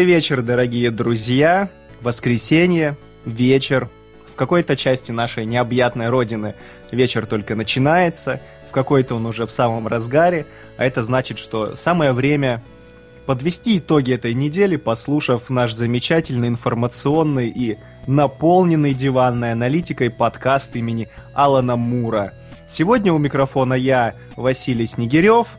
Добрый вечер, дорогие друзья. Воскресенье, вечер. В какой-то части нашей необъятной родины вечер только начинается, в какой-то он уже в самом разгаре, а это значит, что самое время подвести итоги этой недели, послушав наш замечательный информационный и наполненный диванной аналитикой подкаст имени Алана Мура. Сегодня у микрофона я, Василий Снегирев –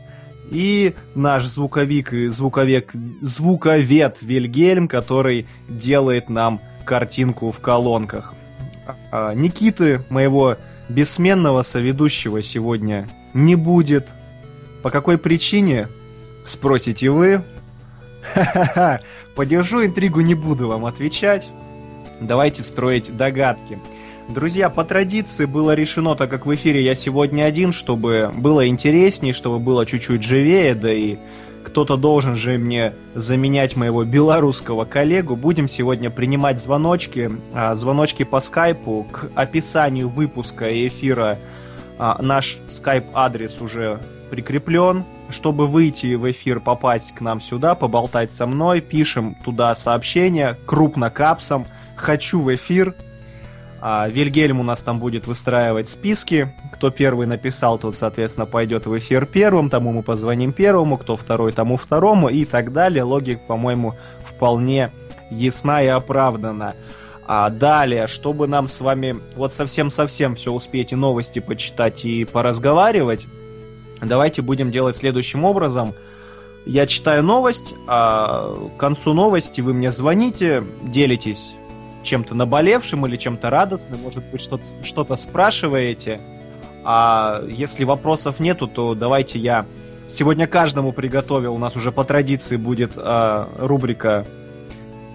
и наш звуковик звуковек, звуковед Вильгельм, который делает нам картинку в колонках. А, Никиты, моего бессменного соведущего сегодня не будет. По какой причине? Спросите вы. Ха-ха-ха, подержу интригу, не буду вам отвечать. Давайте строить догадки. Друзья, по традиции было решено, так как в эфире я сегодня один, чтобы было интереснее, чтобы было чуть-чуть живее, да и кто-то должен же мне заменять моего белорусского коллегу. Будем сегодня принимать звоночки, а, звоночки по скайпу к описанию выпуска и эфира. А, наш скайп-адрес уже прикреплен. Чтобы выйти в эфир, попасть к нам сюда, поболтать со мной, пишем туда сообщение крупно капсом «Хочу в эфир», а Вильгельм у нас там будет выстраивать списки. Кто первый написал, тот, соответственно, пойдет в эфир первым, тому мы позвоним первому, кто второй, тому второму и так далее. Логика, по-моему, вполне ясна и оправдана. А далее, чтобы нам с вами вот совсем-совсем все успеть и новости почитать и поразговаривать, давайте будем делать следующим образом. Я читаю новость, а к концу новости вы мне звоните, делитесь чем-то наболевшим или чем-то радостным, может быть, что-то, что-то спрашиваете. А если вопросов нету, то давайте я сегодня каждому приготовил. У нас уже по традиции будет э, рубрика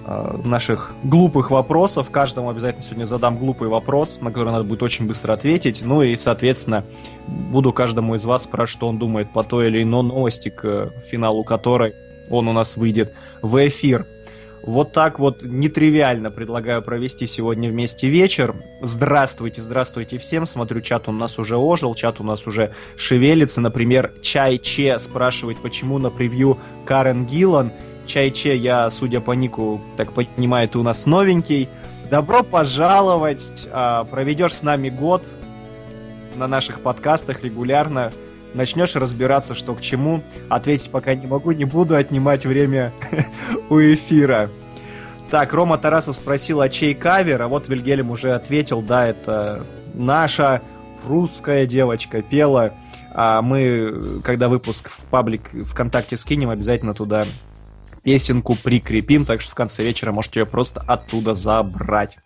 э, наших глупых вопросов. Каждому обязательно сегодня задам глупый вопрос, на который надо будет очень быстро ответить. Ну и, соответственно, буду каждому из вас спрашивать, что он думает по той или иной новости, к финалу которой он у нас выйдет в эфир. Вот так вот нетривиально предлагаю провести сегодня вместе вечер. Здравствуйте, здравствуйте всем. Смотрю, чат у нас уже ожил, чат у нас уже шевелится. Например, Чай Че спрашивает, почему на превью Карен Гиллан. Чай Че, я, судя по нику, так понимаю, ты у нас новенький. Добро пожаловать. А, проведешь с нами год на наших подкастах регулярно начнешь разбираться, что к чему. Ответить пока не могу, не буду отнимать время у эфира. Так, Рома Тараса спросил, а чей кавер? А вот Вильгельм уже ответил, да, это наша русская девочка пела. А мы, когда выпуск в паблик ВКонтакте скинем, обязательно туда песенку прикрепим, так что в конце вечера можете ее просто оттуда забрать.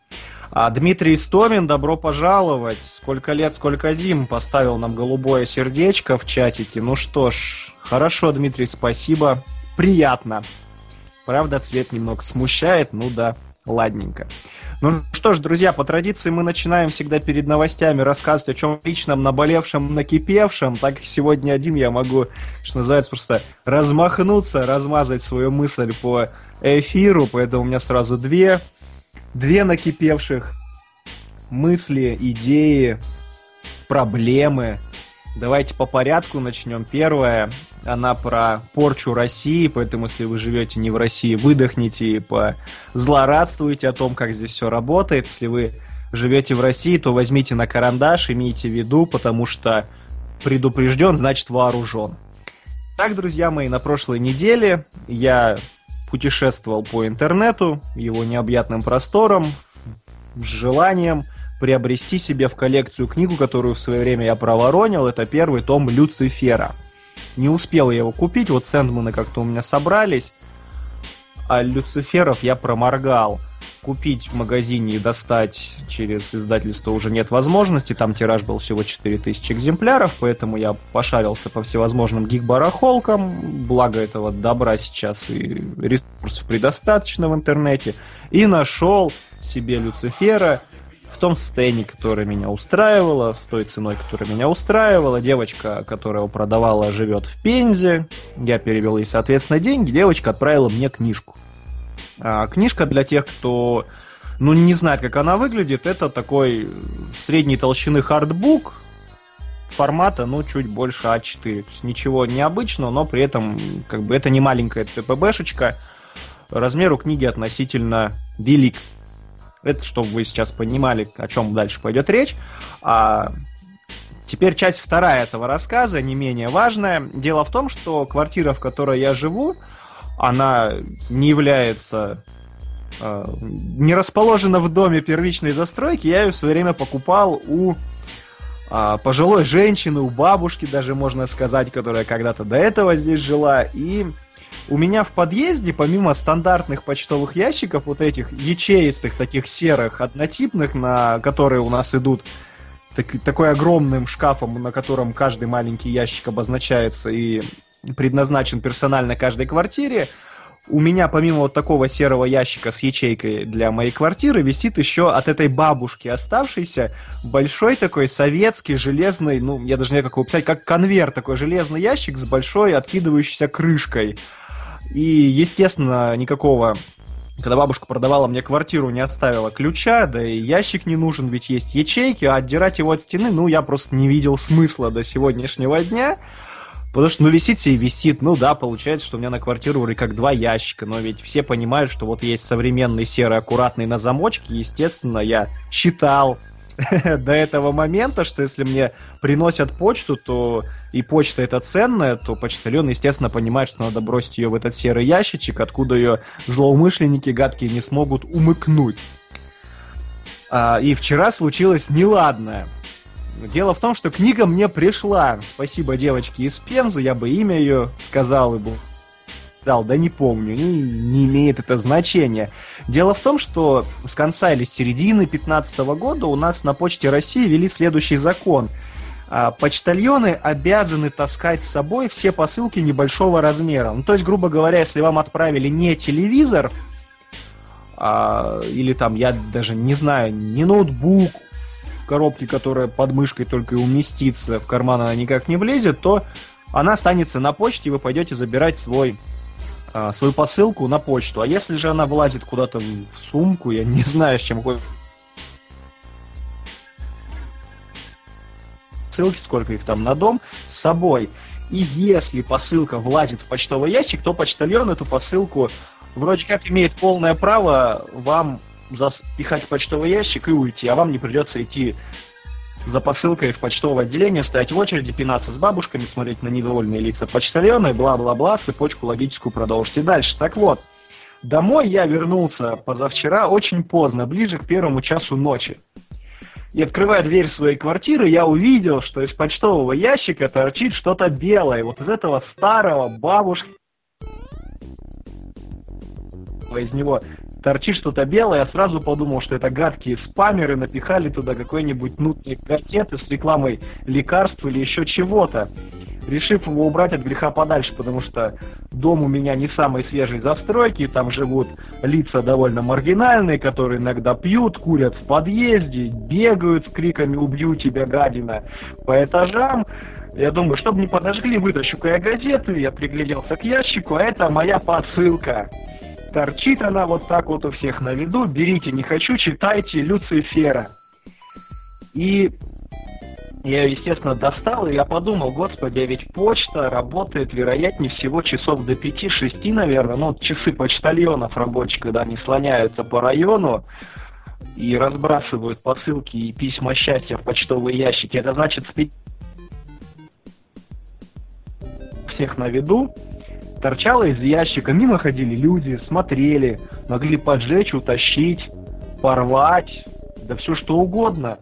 А Дмитрий Истомин, добро пожаловать. Сколько лет, сколько зим поставил нам голубое сердечко в чатике. Ну что ж, хорошо, Дмитрий, спасибо. Приятно. Правда, цвет немного смущает, ну да, ладненько. Ну что ж, друзья, по традиции мы начинаем всегда перед новостями рассказывать о чем личном, наболевшем, накипевшем. Так как сегодня один я могу, что называется, просто размахнуться, размазать свою мысль по эфиру, поэтому у меня сразу две две накипевших мысли, идеи, проблемы. Давайте по порядку начнем. Первая, она про порчу России, поэтому если вы живете не в России, выдохните и позлорадствуйте о том, как здесь все работает. Если вы живете в России, то возьмите на карандаш, имейте в виду, потому что предупрежден, значит вооружен. Так, друзья мои, на прошлой неделе я путешествовал по интернету, его необъятным просторам, с желанием приобрести себе в коллекцию книгу, которую в свое время я проворонил. Это первый том Люцифера. Не успел я его купить, вот Сэндманы как-то у меня собрались, а Люциферов я проморгал купить в магазине и достать через издательство уже нет возможности. Там тираж был всего 4000 экземпляров, поэтому я пошарился по всевозможным гиг-барахолкам. Благо этого добра сейчас и ресурсов предостаточно в интернете. И нашел себе Люцифера в том состоянии, которое меня устраивало, с той ценой, которая меня устраивала. Девочка, которая его продавала, живет в Пензе. Я перевел ей, соответственно, деньги. Девочка отправила мне книжку. А, книжка для тех, кто ну, не знает, как она выглядит. Это такой средней толщины хардбук, формата, ну, чуть больше А4. То есть ничего необычного, но при этом, как бы, это не маленькая ТПБшечка. Размер у книги относительно велик. Это чтобы вы сейчас понимали, о чем дальше пойдет речь. А теперь часть вторая этого рассказа, не менее важная. Дело в том, что квартира, в которой я живу, она не является э, не расположена в доме первичной застройки. Я ее в свое время покупал у э, пожилой женщины, у бабушки даже можно сказать, которая когда-то до этого здесь жила. И у меня в подъезде, помимо стандартных почтовых ящиков, вот этих ячеистых, таких серых, однотипных, на которые у нас идут так, такой огромным шкафом, на котором каждый маленький ящик обозначается и предназначен персонально каждой квартире, у меня помимо вот такого серого ящика с ячейкой для моей квартиры висит еще от этой бабушки оставшийся большой такой советский железный, ну, я даже не знаю, как его писать, как конверт такой железный ящик с большой откидывающейся крышкой. И, естественно, никакого когда бабушка продавала мне квартиру, не оставила ключа, да и ящик не нужен, ведь есть ячейки, а отдирать его от стены, ну, я просто не видел смысла до сегодняшнего дня. Потому что, ну, висит себе висит. Ну да, получается, что у меня на квартиру вроде как два ящика, но ведь все понимают, что вот есть современный серый, аккуратный на замочке. Естественно, я считал до этого момента, что если мне приносят почту, то и почта это ценная, то почтальон, естественно, понимает, что надо бросить ее в этот серый ящичек, откуда ее злоумышленники гадкие не смогут умыкнуть. А, и вчера случилось неладное. Дело в том, что книга мне пришла. Спасибо девочке из Пензы, я бы имя ее сказал и был дал, да не помню, не, не имеет это значения. Дело в том, что с конца или середины 2015 года у нас на Почте России ввели следующий закон. А, почтальоны обязаны таскать с собой все посылки небольшого размера. Ну, то есть, грубо говоря, если вам отправили не телевизор, а, или там, я даже не знаю, не ноутбук в коробке, которая под мышкой только и уместится, в карман она никак не влезет, то она останется на почте, и вы пойдете забирать свой а, свою посылку на почту. А если же она влазит куда-то в сумку, я не знаю, с чем ссылки, сколько их там на дом, с собой. И если посылка влазит в почтовый ящик, то почтальон эту посылку вроде как имеет полное право вам запихать в почтовый ящик и уйти, а вам не придется идти за посылкой в почтовое отделение, стоять в очереди, пинаться с бабушками, смотреть на недовольные лица почтальона и бла-бла-бла, цепочку логическую продолжите дальше. Так вот, домой я вернулся позавчера очень поздно, ближе к первому часу ночи. И открывая дверь своей квартиры, я увидел, что из почтового ящика торчит что-то белое. Вот из этого старого бабушки из него торчит что-то белое, я сразу подумал, что это гадкие спамеры напихали туда какой-нибудь нутный газеты с рекламой лекарств или еще чего-то. Решив его убрать от греха подальше, потому что дом у меня не самой свежей застройки, там живут лица довольно маргинальные, которые иногда пьют, курят в подъезде, бегают с криками «Убью тебя, гадина!» по этажам. Я думаю, чтобы не подожгли, вытащу-ка я газету, я пригляделся к ящику, а это моя посылка. Торчит она вот так вот у всех на виду. Берите, не хочу, читайте Люцифера. И я, естественно, достал, и я подумал, господи, а ведь почта работает, вероятнее всего, часов до 5-6, наверное. Ну, часы почтальонов рабочих, когда они слоняются по району и разбрасывают посылки и письма счастья в почтовые ящики. Это значит, всех на виду торчала из ящика, мимо ходили люди, смотрели, могли поджечь, утащить, порвать, да все что угодно.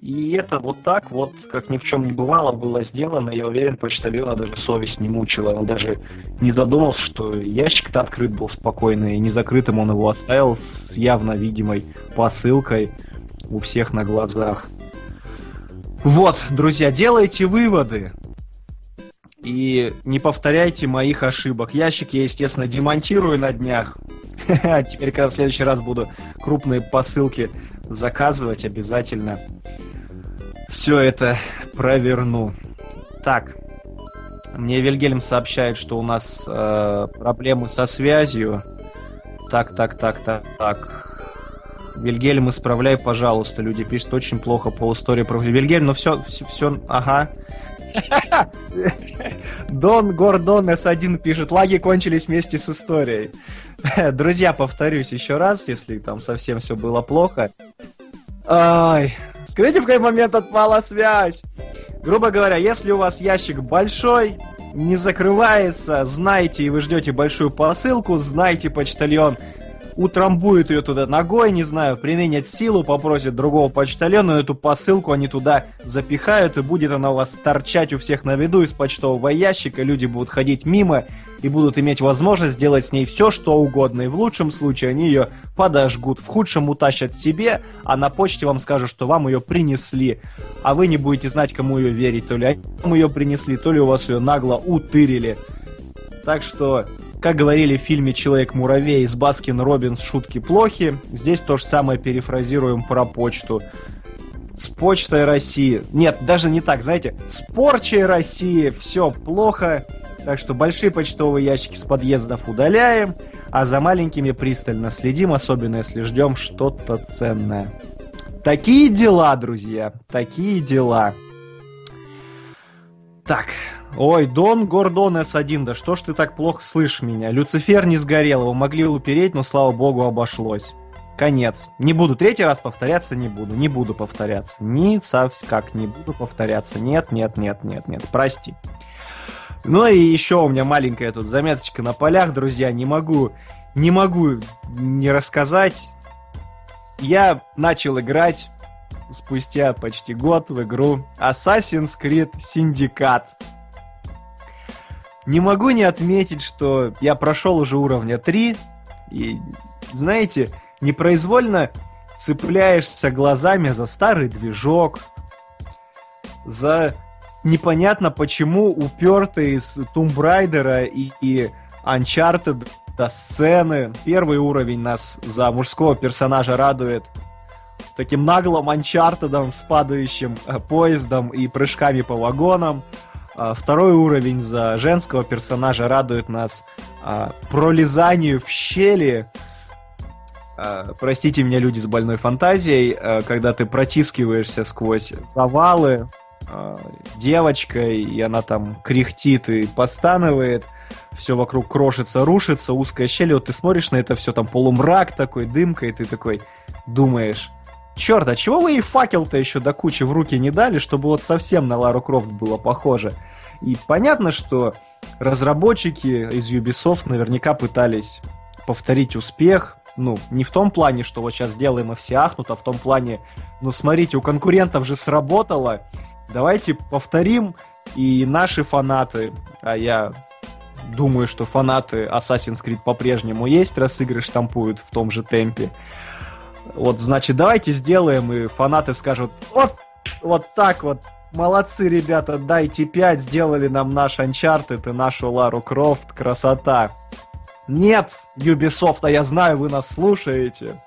И это вот так вот, как ни в чем не бывало, было сделано. Я уверен, почтальона даже совесть не мучила. Он даже не задумался, что ящик-то открыт был спокойно, и незакрытым он его оставил с явно видимой посылкой у всех на глазах. Вот, друзья, делайте выводы и не повторяйте моих ошибок. Ящик я, естественно, демонтирую на днях. Теперь, когда в следующий раз буду крупные посылки заказывать обязательно. Все это проверну. Так, мне Вильгельм сообщает, что у нас э, проблемы со связью. Так, так, так, так, так. Вильгельм, исправляй, пожалуйста. Люди пишут очень плохо по истории про Вильгельм, но все, все, все, ага. Дон Гордон S1 пишет, лаги кончились вместе с историей. Друзья, повторюсь еще раз, если там совсем все было плохо. Ай, скажите, в какой момент отпала связь? Грубо говоря, если у вас ящик большой, не закрывается, знаете, и вы ждете большую посылку, знаете, почтальон утрамбует ее туда ногой, не знаю, применят силу, попросит другого почтальона, эту посылку они туда запихают, и будет она у вас торчать у всех на виду из почтового ящика, люди будут ходить мимо и будут иметь возможность сделать с ней все, что угодно, и в лучшем случае они ее подожгут, в худшем утащат себе, а на почте вам скажут, что вам ее принесли, а вы не будете знать, кому ее верить, то ли они вам ее принесли, то ли у вас ее нагло утырили. Так что как говорили в фильме «Человек-муравей» из Баскин Роббинс «Шутки плохи», здесь то же самое перефразируем про почту. С почтой России... Нет, даже не так, знаете, с порчей России все плохо, так что большие почтовые ящики с подъездов удаляем, а за маленькими пристально следим, особенно если ждем что-то ценное. Такие дела, друзья, такие дела. Так, Ой, Дон Гордон С1, да что ж ты так плохо слышишь меня? Люцифер не сгорел, его могли упереть, но слава богу обошлось. Конец. Не буду третий раз повторяться, не буду, не буду повторяться. Ни как не буду повторяться. Нет, нет, нет, нет, нет, прости. Ну и еще у меня маленькая тут заметочка на полях, друзья, не могу, не могу не рассказать. Я начал играть спустя почти год в игру Assassin's Creed Syndicate. Не могу не отметить, что я прошел уже уровня 3, и, знаете, непроизвольно цепляешься глазами за старый движок, за непонятно почему упертые из Tomb Raider и, и Uncharted до сцены. Первый уровень нас за мужского персонажа радует таким наглым Uncharted с падающим э, поездом и прыжками по вагонам. А, второй уровень за женского персонажа радует нас а, пролезанию в щели. А, простите меня, люди с больной фантазией, а, когда ты протискиваешься сквозь завалы а, девочкой, и она там кряхтит и постанывает, все вокруг крошится, рушится, узкая щель, вот ты смотришь на это все, там полумрак такой, дымка, и ты такой думаешь, Черт, а чего вы ей факел-то еще до кучи в руки не дали, чтобы вот совсем на Лару Крофт было похоже? И понятно, что разработчики из Ubisoft наверняка пытались повторить успех, ну, не в том плане, что вот сейчас сделаем и все ахнут, а в том плане, ну, смотрите, у конкурентов же сработало, давайте повторим, и наши фанаты, а я думаю, что фанаты Assassin's Creed по-прежнему есть, раз игры штампуют в том же темпе, вот, значит, давайте сделаем, и фанаты скажут, вот, вот так вот, молодцы, ребята, дайте 5, сделали нам наш Uncharted и нашу Лару Крофт, красота. Нет, Ubisoft, а я знаю, вы нас слушаете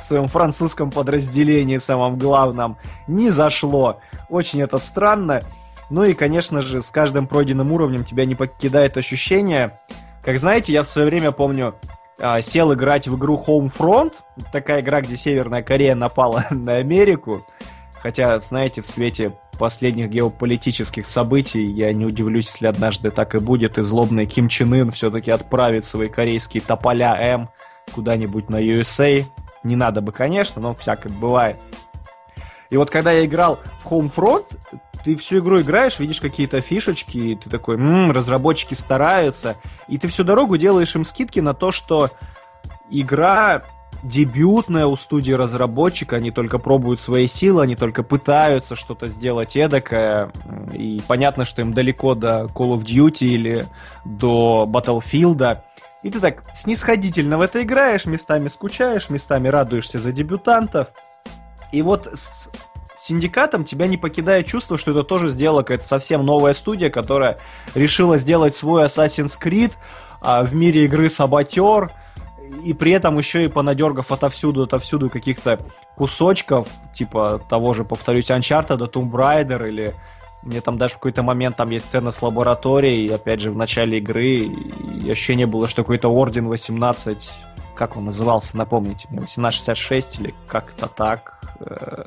в своем французском подразделении, самом главном, не зашло. Очень это странно. Ну и, конечно же, с каждым пройденным уровнем тебя не покидает ощущение. Как знаете, я в свое время помню, сел играть в игру Homefront, такая игра, где Северная Корея напала на Америку. Хотя, знаете, в свете последних геополитических событий я не удивлюсь, если однажды так и будет, и злобный Ким Чен Ын все-таки отправит свои корейские тополя М куда-нибудь на USA. Не надо бы, конечно, но всякое бывает. И вот когда я играл в Homefront, ты всю игру играешь, видишь какие-то фишечки, и ты такой, м-м, разработчики стараются, и ты всю дорогу делаешь им скидки на то, что игра дебютная у студии разработчика, они только пробуют свои силы, они только пытаются что-то сделать эдакое, и понятно, что им далеко до Call of Duty или до Battlefield, и ты так снисходительно в это играешь, местами скучаешь, местами радуешься за дебютантов, и вот с Синдикатом тебя не покидает чувство, что это тоже сделала какая-то совсем новая студия, которая решила сделать свой Assassin's Creed а, в мире игры Саботер. и при этом еще и понадергав отовсюду, отовсюду каких-то кусочков, типа того же, повторюсь, Uncharted, Tomb Raider или мне там даже в какой-то момент там есть сцена с лабораторией, опять же, в начале игры, ощущение было, что какой-то Орден 18 как он назывался, напомните мне, 1866 или как-то так. Э,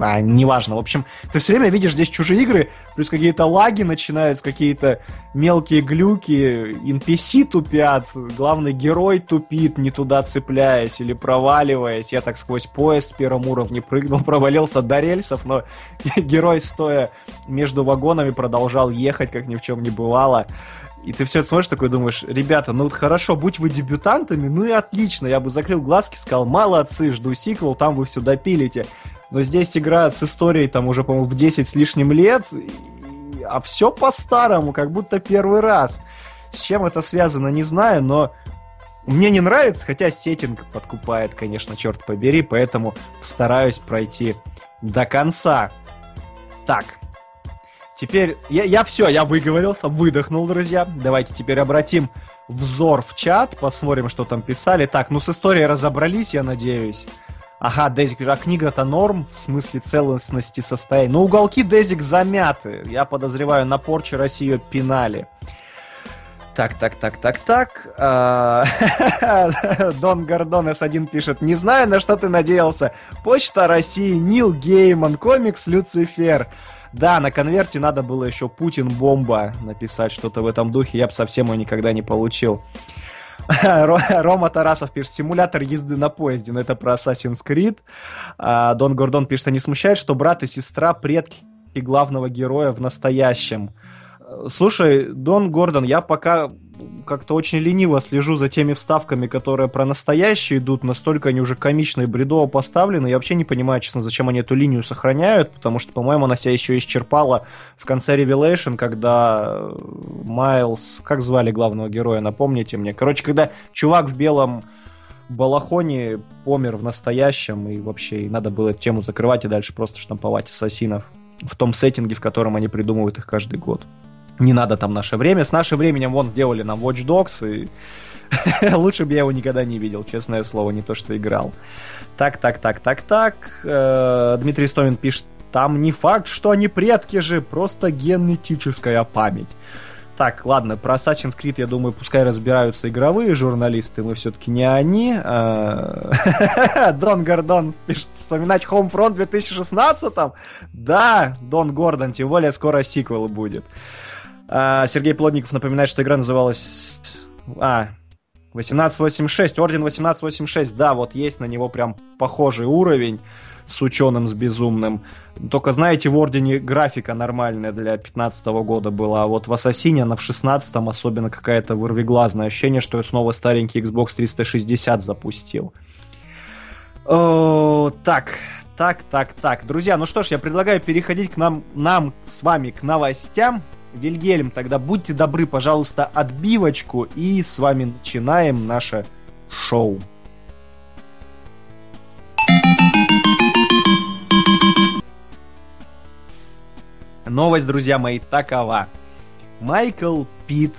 а, неважно. В общем, ты все время видишь здесь чужие игры, плюс какие-то лаги начинаются, какие-то мелкие глюки, NPC тупят, главный герой тупит, не туда цепляясь или проваливаясь. Я так сквозь поезд в первом уровне прыгнул, провалился до рельсов, но герой, стоя между вагонами, продолжал ехать, как ни в чем не бывало. И ты все это смотришь такой думаешь, ребята, ну вот хорошо, будь вы дебютантами, ну и отлично, я бы закрыл глазки, сказал, молодцы, жду сиквел, там вы все допилите. Но здесь игра с историей там уже, по-моему, в 10 с лишним лет, а все по-старому, как будто первый раз. С чем это связано, не знаю, но мне не нравится, хотя сеттинг подкупает, конечно, черт побери, поэтому постараюсь пройти до конца. Так, Теперь я, я все, я выговорился, выдохнул, друзья. Давайте теперь обратим взор в чат, посмотрим, что там писали. Так, ну с историей разобрались, я надеюсь. Ага, Дезик, а книга-то норм, в смысле целостности состояния. Но уголки Дезик замяты. Я подозреваю, на порче Россию пинали. Так, так, так, так, так. А, Дон Гордон С1 пишет. Не знаю, на что ты надеялся. Почта России, Нил Гейман, комикс Люцифер. Да, на конверте надо было еще Путин-бомба написать, что-то в этом духе. Я бы совсем его никогда не получил. Рома Тарасов пишет, симулятор езды на поезде, но это про Assassin's Creed. А, Дон Гордон пишет, а не смущает, что брат и сестра предки главного героя в настоящем? Слушай, Дон Гордон, я пока как-то очень лениво слежу за теми вставками, которые про настоящие идут, настолько они уже комично и бредово поставлены. Я вообще не понимаю, честно, зачем они эту линию сохраняют, потому что, по-моему, она себя еще исчерпала в конце Revelation, когда Майлз... Как звали главного героя, напомните мне. Короче, когда чувак в белом балахоне помер в настоящем, и вообще и надо было эту тему закрывать и дальше просто штамповать ассасинов в том сеттинге, в котором они придумывают их каждый год не надо там наше время. С нашим временем вон сделали нам Watch Dogs, и лучше бы я его никогда не видел, честное слово, не то что играл. Так, так, так, так, так. Э, Дмитрий Стомин пишет, там не факт, что они предки же, просто генетическая память. Так, ладно, про Assassin's Creed, я думаю, пускай разбираются игровые журналисты, мы все-таки не они. Э, Дон Гордон пишет, вспоминать Homefront в 2016 Да, Дон Гордон, тем более скоро сиквел будет. А, Сергей Плотников напоминает, что игра называлась... А, 1886, Орден 1886, да, вот есть на него прям похожий уровень с ученым, с безумным. Только, знаете, в Ордене графика нормальная для 15 года была, а вот в Ассасине она в 16 особенно какая-то вырвиглазное ощущение, что я снова старенький Xbox 360 запустил. О, так, так, так, так. Друзья, ну что ж, я предлагаю переходить к нам, нам с вами к новостям. Вильгельм, тогда будьте добры, пожалуйста, отбивочку, и с вами начинаем наше шоу. Новость, друзья мои, такова. Майкл Пит,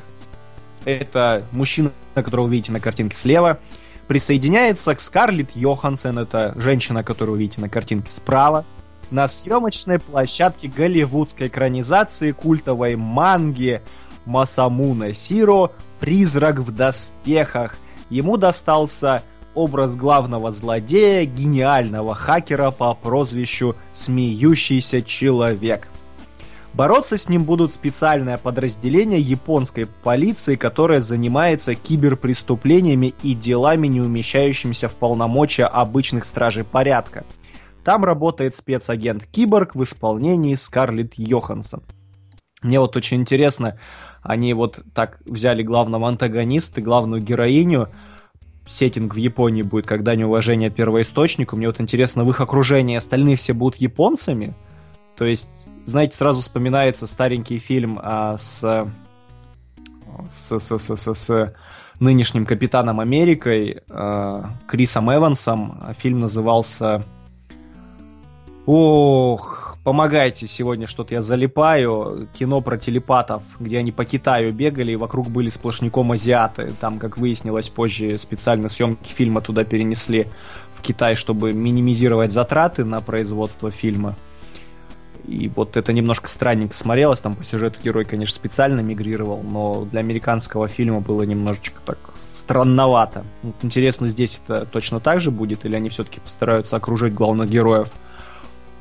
это мужчина, которого вы видите на картинке слева, присоединяется к Скарлетт Йоханссон, это женщина, которую вы видите на картинке справа, на съемочной площадке голливудской экранизации культовой манги Масамуна Сиро «Призрак в доспехах». Ему достался образ главного злодея, гениального хакера по прозвищу «Смеющийся человек». Бороться с ним будут специальное подразделение японской полиции, которое занимается киберпреступлениями и делами, не умещающимися в полномочия обычных стражей порядка – там работает спецагент Киборг в исполнении Скарлетт Йоханссон. Мне вот очень интересно, они вот так взяли главного антагониста, главную героиню, сеттинг в Японии будет, когда неуважение первоисточнику. Мне вот интересно, в их окружении остальные все будут японцами? То есть, знаете, сразу вспоминается старенький фильм а, с, с, с, с, с, с нынешним Капитаном Америкой, а, Крисом Эвансом. Фильм назывался Ох, помогайте сегодня, что-то я залипаю. Кино про телепатов, где они по Китаю бегали, и вокруг были сплошняком азиаты. Там, как выяснилось позже, специально съемки фильма туда перенесли в Китай, чтобы минимизировать затраты на производство фильма. И вот это немножко странненько смотрелось. Там по сюжету герой, конечно, специально мигрировал, но для американского фильма было немножечко так странновато. Вот интересно, здесь это точно так же будет, или они все-таки постараются окружить главных героев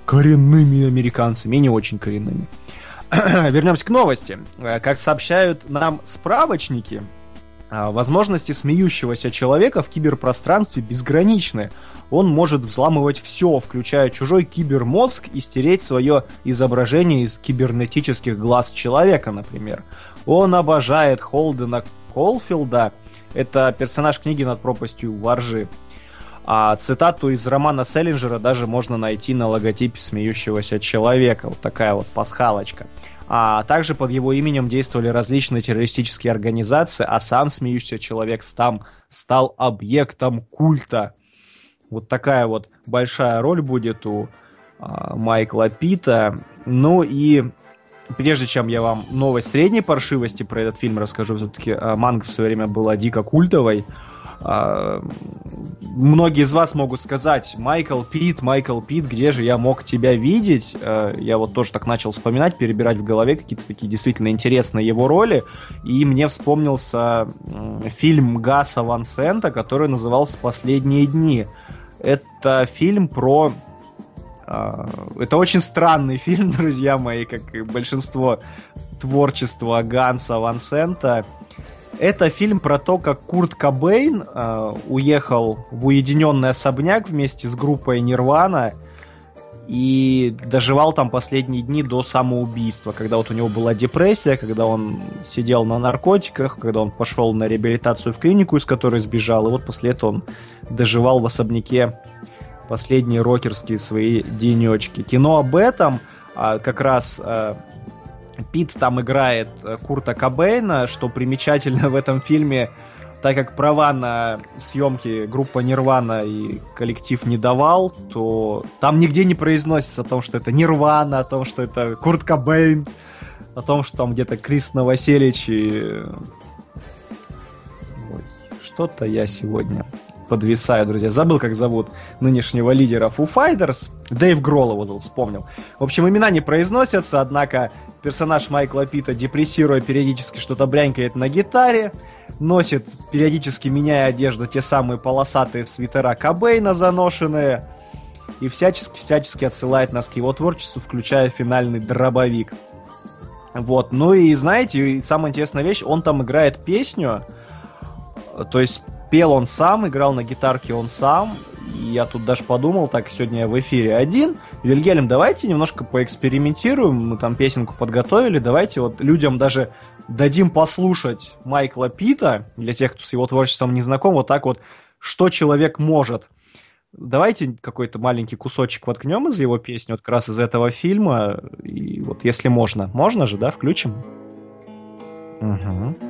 коренными американцами, и не очень коренными. Вернемся к новости. Э, как сообщают нам справочники, э, возможности смеющегося человека в киберпространстве безграничны. Он может взламывать все, включая чужой кибермозг и стереть свое изображение из кибернетических глаз человека, например. Он обожает Холдена Колфилда, это персонаж книги над пропастью воржи. А цитату из романа Селлинджера даже можно найти на логотипе смеющегося человека. Вот такая вот пасхалочка. А также под его именем действовали различные террористические организации, а сам смеющийся человек там стал объектом культа. Вот такая вот большая роль будет у а, Майкла Пита. Ну и прежде чем я вам новость средней паршивости про этот фильм расскажу, все-таки а, манга в свое время была дико культовой. А, многие из вас могут сказать, Майкл Пит, Майкл Пит, где же я мог тебя видеть? А, я вот тоже так начал вспоминать, перебирать в голове какие-то такие действительно интересные его роли, и мне вспомнился фильм Гаса Ван Сента, который назывался «Последние дни». Это фильм про а, это очень странный фильм, друзья мои, как и большинство творчества Ганса Ван Сента. Это фильм про то, как Курт Кобейн э, уехал в уединенный особняк вместе с группой Нирвана и доживал там последние дни до самоубийства, когда вот у него была депрессия, когда он сидел на наркотиках, когда он пошел на реабилитацию в клинику, из которой сбежал, и вот после этого он доживал в особняке последние рокерские свои денечки. Кино об этом а, как раз а, Пит там играет э, Курта Кобейна, что примечательно в этом фильме, так как права на съемки группа Нирвана и коллектив не давал, то там нигде не произносится о том, что это Нирвана, о том, что это Курт Кобейн, о том, что там где-то Крис Новоселич и... что-то я сегодня подвисаю, друзья. Забыл, как зовут нынешнего лидера Foo Fighters. Дэйв Гролл его зовут, вспомнил. В общем, имена не произносятся, однако персонаж Майкла Питта, депрессируя, периодически что-то брянкает на гитаре, носит, периодически меняя одежду, те самые полосатые свитера Кобейна заношенные, и всячески-всячески отсылает нас к его творчеству, включая финальный дробовик. Вот, ну и знаете, самая интересная вещь, он там играет песню, то есть пел он сам, играл на гитарке он сам. И я тут даже подумал, так, сегодня я в эфире один. Вильгельм, давайте немножко поэкспериментируем. Мы там песенку подготовили. Давайте вот людям даже дадим послушать Майкла Пита, для тех, кто с его творчеством не знаком, вот так вот, что человек может. Давайте какой-то маленький кусочек воткнем из его песни, вот как раз из этого фильма. И вот если можно. Можно же, да, включим? Угу.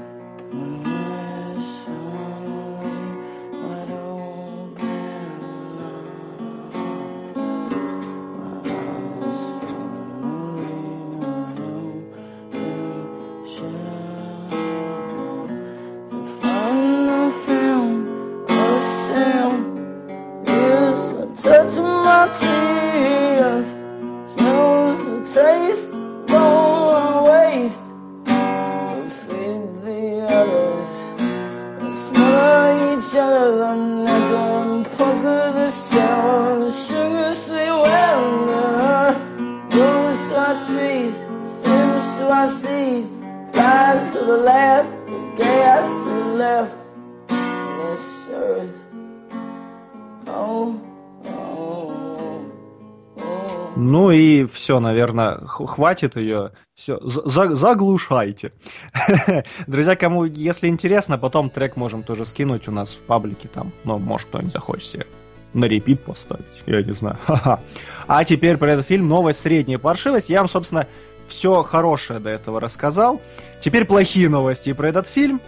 Все, наверное, хватит ее. Все, за заглушайте. Друзья, кому, если интересно, потом трек можем тоже скинуть у нас в паблике там. Ну, может, кто-нибудь захочет себе на репит поставить. Я не знаю. а теперь про этот фильм новая средняя паршивость. Я вам, собственно, все хорошее до этого рассказал. Теперь плохие новости про этот фильм.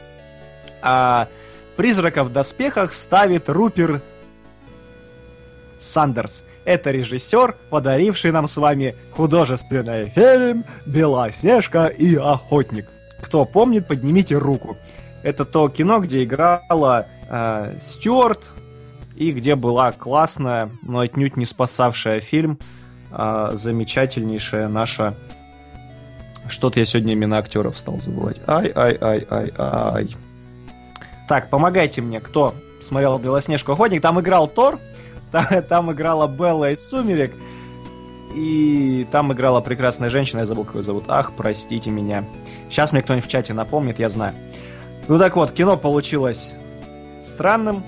А, «Призрака в доспехах» ставит Рупер Сандерс. Это режиссер, подаривший нам с вами художественный фильм «Белоснежка и охотник». Кто помнит, поднимите руку. Это то кино, где играла э, Стюарт и где была классная, но отнюдь не спасавшая фильм э, замечательнейшая наша... Что-то я сегодня имена актеров стал забывать. Ай-ай-ай-ай-ай. Так, помогайте мне, кто смотрел «Белоснежку охотник», там играл Тор, там, там играла Белла из «Сумерек», и там играла прекрасная женщина, я забыл, как ее зовут. Ах, простите меня. Сейчас мне кто-нибудь в чате напомнит, я знаю. Ну так вот, кино получилось странным,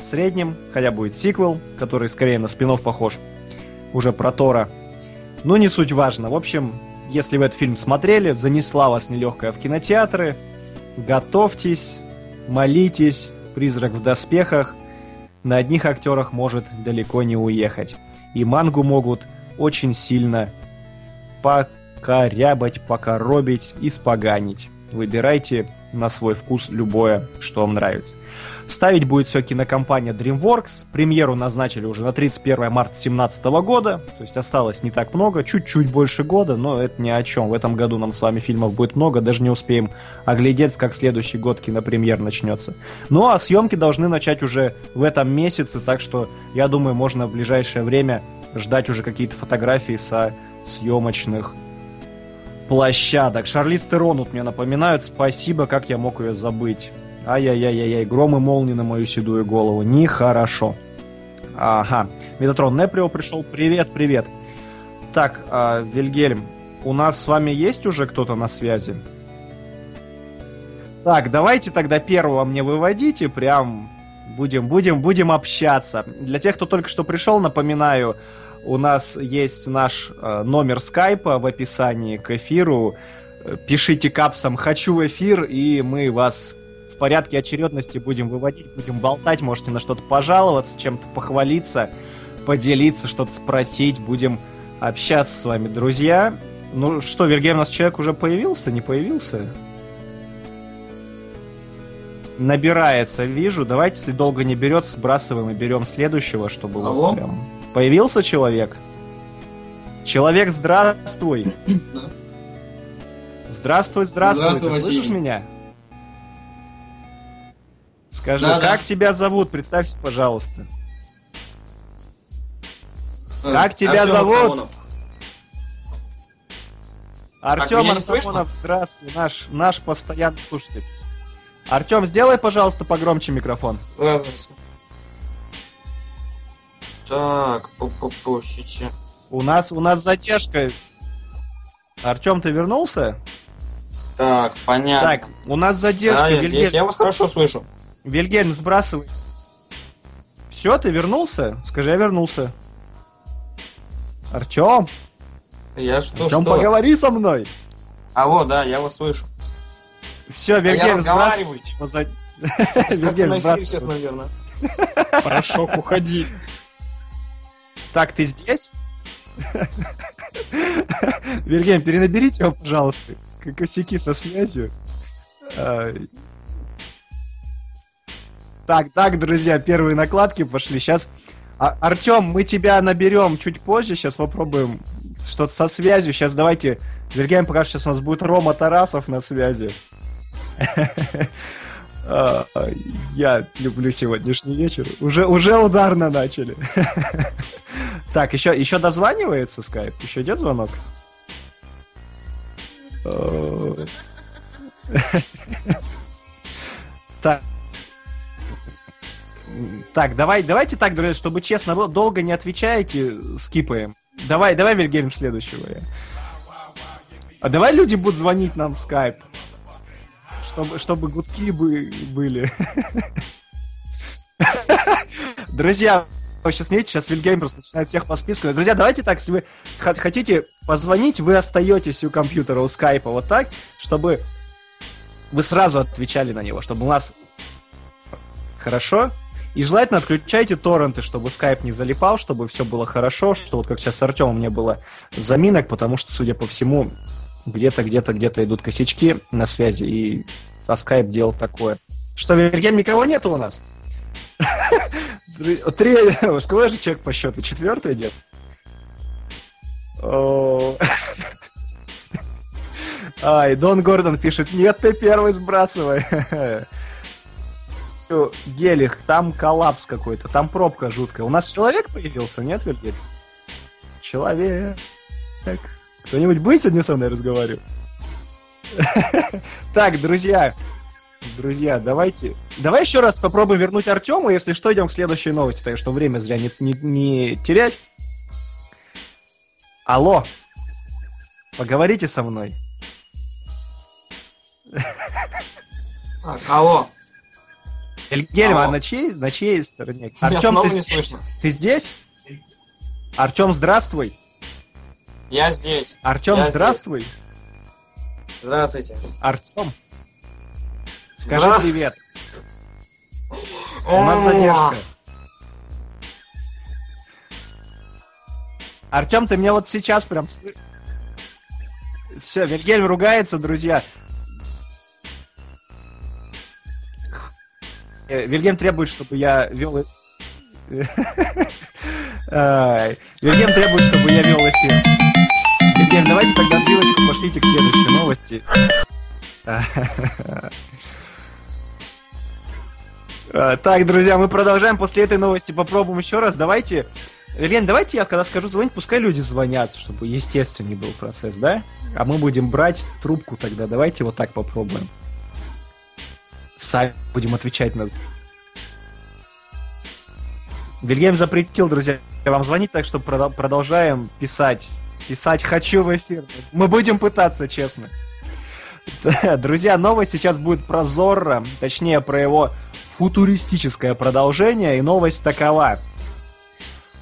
средним, хотя будет сиквел, который скорее на спинов похож, уже про Тора. Ну, не суть важно. В общем, если вы этот фильм смотрели, занесла вас нелегкая в кинотеатры, готовьтесь, молитесь, призрак в доспехах, на одних актерах может далеко не уехать. И мангу могут очень сильно покорябать, покоробить и споганить. Выбирайте на свой вкус любое, что вам нравится. Ставить будет все кинокомпания DreamWorks. Премьеру назначили уже на 31 марта 2017 года. То есть осталось не так много, чуть-чуть больше года, но это ни о чем. В этом году нам с вами фильмов будет много, даже не успеем оглядеться, как следующий год кинопремьер начнется. Ну а съемки должны начать уже в этом месяце, так что я думаю, можно в ближайшее время ждать уже какие-то фотографии со съемочных площадок. Шарлиз Терон вот мне напоминают. Спасибо, как я мог ее забыть. Ай-яй-яй-яй, гром и молнии на мою седую голову. Нехорошо. Ага. Метатрон Неприо пришел. Привет, привет. Так, э, Вильгельм, у нас с вами есть уже кто-то на связи? Так, давайте тогда первого мне выводите, прям будем, будем, будем общаться. Для тех, кто только что пришел, напоминаю, у нас есть наш э, номер скайпа в описании к эфиру. Пишите капсом «Хочу в эфир», и мы вас в порядке очередности будем выводить, будем болтать, можете на что-то пожаловаться, чем-то похвалиться, поделиться, что-то спросить, будем общаться с вами, друзья. Ну что, Вергей, у нас человек уже появился, не появился? Набирается, вижу. Давайте, если долго не берет, сбрасываем и берем следующего, чтобы Алло? вот прям... Появился человек? Человек, здравствуй. Здравствуй, здравствуй. Здравствуй, Ты слышишь меня? Скажи, Да, да. как тебя зовут? Представься, пожалуйста. Как тебя Артём зовут? Антонов. Артем? Антонов, здравствуй, наш, наш постоянный слушатель. Артем, сделай, пожалуйста, погромче микрофон. Здравствуйте. Так, пу-пу-пу, сейчас. У нас, у нас задержка. Артем, ты вернулся? Так, понятно. Так, у нас задержка. да, я Вильгельм, здесь, я вас хорошо слышу. Вильгельм сбрасывается. Все, ты вернулся? Скажи, я вернулся. Артем, Я что, Артем, что? поговори со мной. Алло, да, я вас слышу. Все, А Вильгельм, разговариваю. сбрасывайте. его за- Как Вильгельм, на эфире сейчас, наверное. Порошок, уходи. Так, ты здесь? Вильгельм, перенаберите его, пожалуйста. Косяки со связью. Ай. Так, так, друзья, первые накладки пошли. Сейчас, Артем, мы тебя наберем чуть позже. Сейчас попробуем что-то со связью. Сейчас давайте, Вильгельм, пока сейчас у нас будет Рома Тарасов на связи. А, Я люблю сегодняшний вечер. Уже, уже ударно начали. Так, еще, еще дозванивается скайп? Еще идет звонок? Э, Так. Так, давай, давайте так, друзья, чтобы честно было, долго не отвечаете, скипаем. Давай, давай, Вильгельм, следующего. А давай люди будут звонить нам в скайп. Чтобы, чтобы гудки бы были. Друзья, сейчас не видите, сейчас Вильгельм просто начинает всех по списку. Друзья, давайте так, если вы хотите позвонить, вы остаетесь у компьютера, у скайпа, вот так, чтобы вы сразу отвечали на него, чтобы у нас хорошо. И желательно отключайте торренты, чтобы скайп не залипал, чтобы все было хорошо, что вот как сейчас с Артемом не было заминок, потому что, судя по всему, где-то, где-то, где-то идут косячки на связи, и а скайп делал такое. Что, Вильгельм, никого нету у нас? Три... Сколько же человек по счету? Четвертый идет? Ай, Дон Гордон пишет, нет, ты первый сбрасывай. Гелих, там коллапс какой-то, там пробка жуткая. У нас человек появился, нет, Вильгель? Человек. Так. Кто-нибудь будет сегодня со мной разговаривать? Так, друзья, друзья, давайте... Давай еще раз попробуем вернуть Артема, если что, идем к следующей новости, так что время зря не, не, не терять. Алло, поговорите со мной. Так, алло. Эльгельм, а на чьей, на чьей стороне? Артем, ты, не с- слышно. ты здесь? Артем, здравствуй. Я здесь. Артем, Я здесь. здравствуй. Здравствуйте. Артем, скажи Здравствуй. привет. У нас задержка. Артем, ты меня вот сейчас прям... Все, Вильгельм ругается, друзья. Э, Вильгельм требует, чтобы я вел... Ай, Вильгельм требует, чтобы я вел эфир. Вильгельм, давайте тогда отбивочку пошлите к следующей новости. А, Так, друзья, мы продолжаем после этой новости. Попробуем еще раз. Давайте. Лен, давайте я, когда скажу звонить, пускай люди звонят, чтобы естественней был процесс, да? А мы будем брать трубку тогда. Давайте вот так попробуем. Сами будем отвечать на... Вильгельм запретил, друзья, вам звонить, так что продолжаем писать. Писать хочу в эфир. Мы будем пытаться, честно. Друзья, новость сейчас будет про Зорро, точнее про его футуристическое продолжение, и новость такова.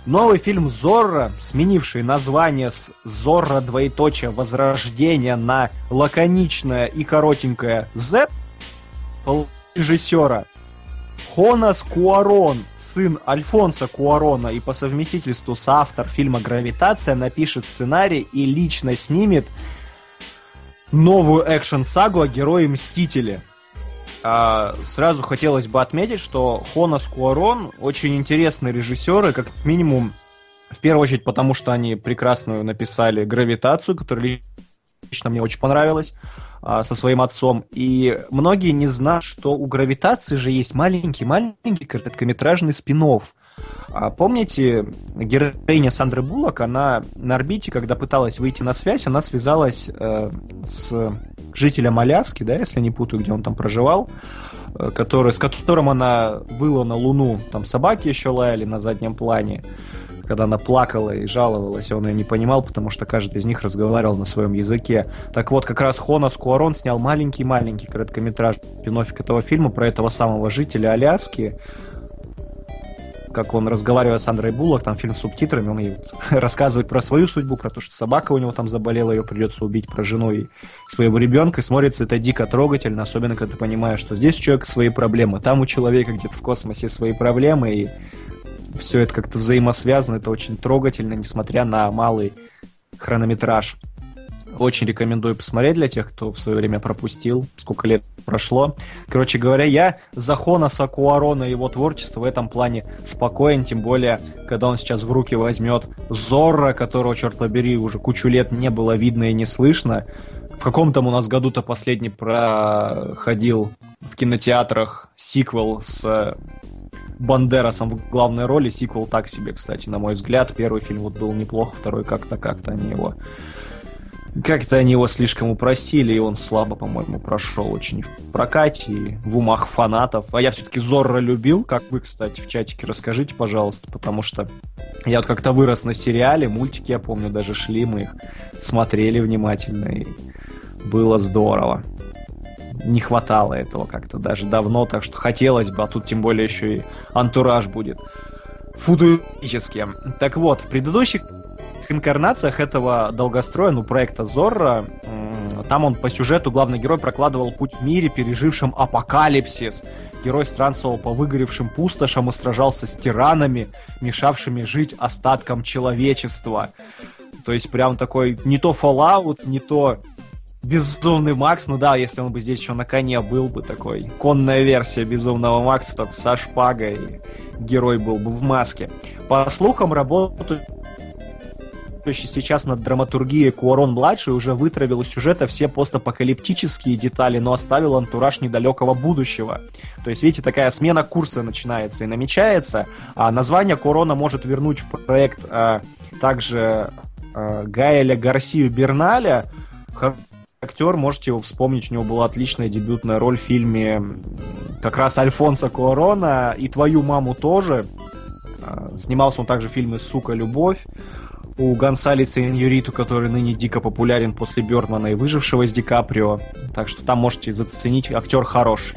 Новый фильм Зорро, сменивший название с Зорро двоеточие Возрождение на лаконичное и коротенькое пол- режиссера Хонас Куарон, сын Альфонса Куарона и по совместительству соавтор фильма «Гравитация», напишет сценарий и лично снимет новую экшн-сагу о герое Мстителе. А, сразу хотелось бы отметить, что Хонас Куарон очень интересный режиссер, и как минимум, в первую очередь, потому что они прекрасную написали «Гравитацию», которая лично мне очень понравилась, а, со своим отцом. И многие не знают, что у «Гравитации» же есть маленький-маленький короткометражный спин а помните, героиня Сандры Буллок, она на орбите, когда пыталась выйти на связь, она связалась э, с жителем Аляски, да, если не путаю, где он там проживал, э, который, с которым она выла на Луну, там собаки еще лаяли на заднем плане, когда она плакала и жаловалась, он ее не понимал, потому что каждый из них разговаривал на своем языке. Так вот, как раз Хонас Куарон снял маленький-маленький короткометражный спин-оффик этого фильма про этого самого жителя Аляски, как он разговаривает с Андрей Буллок, там фильм с субтитрами, он ей рассказывает про свою судьбу, про то, что собака у него там заболела, ее придется убить, про жену и своего ребенка, и смотрится это дико трогательно, особенно когда ты понимаешь, что здесь у человека свои проблемы, там у человека где-то в космосе свои проблемы, и все это как-то взаимосвязано, это очень трогательно, несмотря на малый хронометраж. Очень рекомендую посмотреть для тех, кто в свое время пропустил, сколько лет прошло. Короче говоря, я за Хонаса Куарона и его творчество в этом плане спокоен, тем более, когда он сейчас в руки возьмет Зорро, которого, черт побери, уже кучу лет не было видно и не слышно. В каком там у нас году-то последний проходил в кинотеатрах сиквел с Бандерасом в главной роли. Сиквел так себе, кстати, на мой взгляд. Первый фильм вот был неплох, второй как-то как-то они его как-то они его слишком упростили, и он слабо, по-моему, прошел очень в прокате и в умах фанатов. А я все-таки Зорро любил, как вы, кстати, в чатике расскажите, пожалуйста, потому что я вот как-то вырос на сериале, мультики, я помню, даже шли, мы их смотрели внимательно, и было здорово. Не хватало этого как-то даже давно, так что хотелось бы, а тут тем более еще и антураж будет футуристическим. Так вот, в предыдущих инкарнациях этого долгостроя, ну, проекта Зорро, там он по сюжету главный герой прокладывал путь в мире, пережившем апокалипсис. Герой странствовал по выгоревшим пустошам и сражался с тиранами, мешавшими жить остаткам человечества. То есть прям такой не то Fallout, не то Безумный Макс, ну да, если он бы здесь еще на коне был бы такой. Конная версия Безумного Макса, так со шпагой герой был бы в маске. По слухам, работают сейчас над драматургией Куарон-младший уже вытравил из сюжета все постапокалиптические детали, но оставил антураж недалекого будущего. То есть, видите, такая смена курса начинается и намечается. А название Куарона может вернуть в проект а, также а, Гаэля Гарсию Берналя, актер, можете его вспомнить, у него была отличная дебютная роль в фильме как раз Альфонса Куарона и «Твою маму» тоже. А, снимался он также в фильме «Сука, любовь» у Гонсалеса и Иньюриту, который ныне дико популярен после Бёрдмана и «Выжившего» с Ди Каприо. Так что там можете заценить, актер хороший.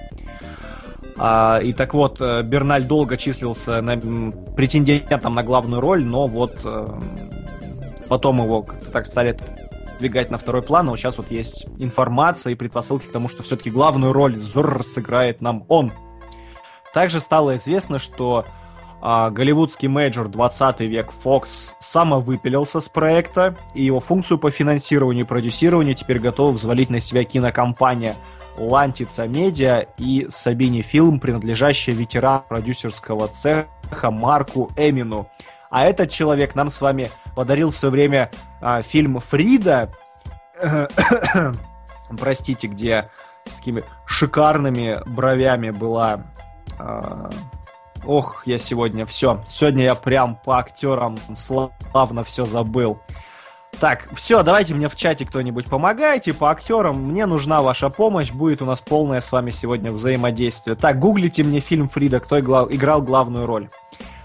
А, и так вот, э, Берналь долго числился на, претендентом на главную роль, но вот э, потом его как-то так стали двигать на второй план, но сейчас вот есть информация и предпосылки к тому, что все-таки главную роль Зорр сыграет именно он. Также стало известно, что а, голливудский major 20 век Fox самовыпилился с проекта, и его функцию по финансированию и продюсированию теперь готова взвалить на себя кинокомпания Лантица Медиа и Сабини Фильм, принадлежащая ветерану продюсерского цеха Марку Эмину. А этот человек нам с вами подарил в свое время а, фильм «Фрида», простите, где с такими шикарными бровями была а, Ох, я сегодня все. Сегодня я прям по актерам славно все забыл. Так, все, давайте мне в чате кто-нибудь помогайте по актерам. Мне нужна ваша помощь. Будет у нас полное с вами сегодня взаимодействие. Так, гуглите мне фильм Фрида, кто играл, играл главную роль.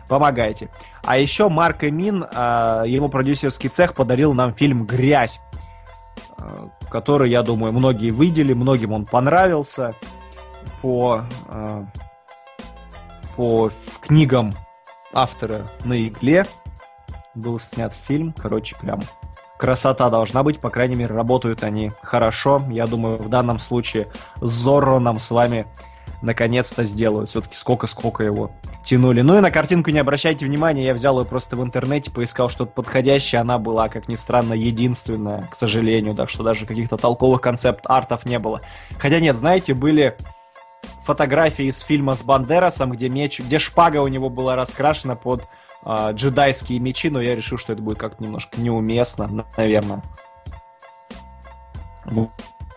Помогайте. А еще Марк Эмин, а, его продюсерский цех подарил нам фильм «Грязь», а, который, я думаю, многие видели, многим он понравился по а, по книгам автора на игле. Был снят фильм, короче, прям красота должна быть, по крайней мере, работают они хорошо. Я думаю, в данном случае Зорро нам с вами наконец-то сделают. Все-таки сколько-сколько его тянули. Ну и на картинку не обращайте внимания, я взял ее просто в интернете, поискал что-то подходящее, она была, как ни странно, единственная, к сожалению, так что даже каких-то толковых концепт-артов не было. Хотя нет, знаете, были фотографии из фильма с Бандерасом, где меч, где шпага у него была раскрашена под э, джедайские мечи, но я решил, что это будет как-то немножко неуместно, наверное.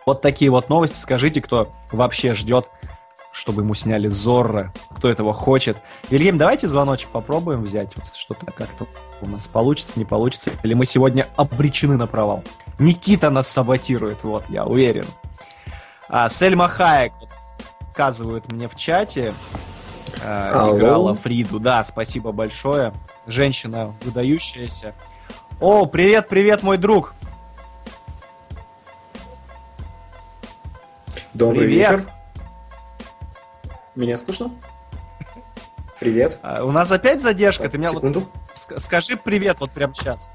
Вот такие вот новости. Скажите, кто вообще ждет, чтобы ему сняли Зорро, кто этого хочет. Вильгельм, давайте звоночек попробуем взять. Вот что-то как-то у нас получится, не получится. Или мы сегодня обречены на провал. Никита нас саботирует, вот, я уверен. А, Сельма Хаек, подсказывают мне в чате. Э, играла Фриду. Да, спасибо большое. Женщина выдающаяся. О, привет, привет, мой друг. Добрый привет. вечер. Меня слышно? Привет. А, у нас опять задержка. Так, Ты меня секунду. вот скажи привет вот прямо сейчас.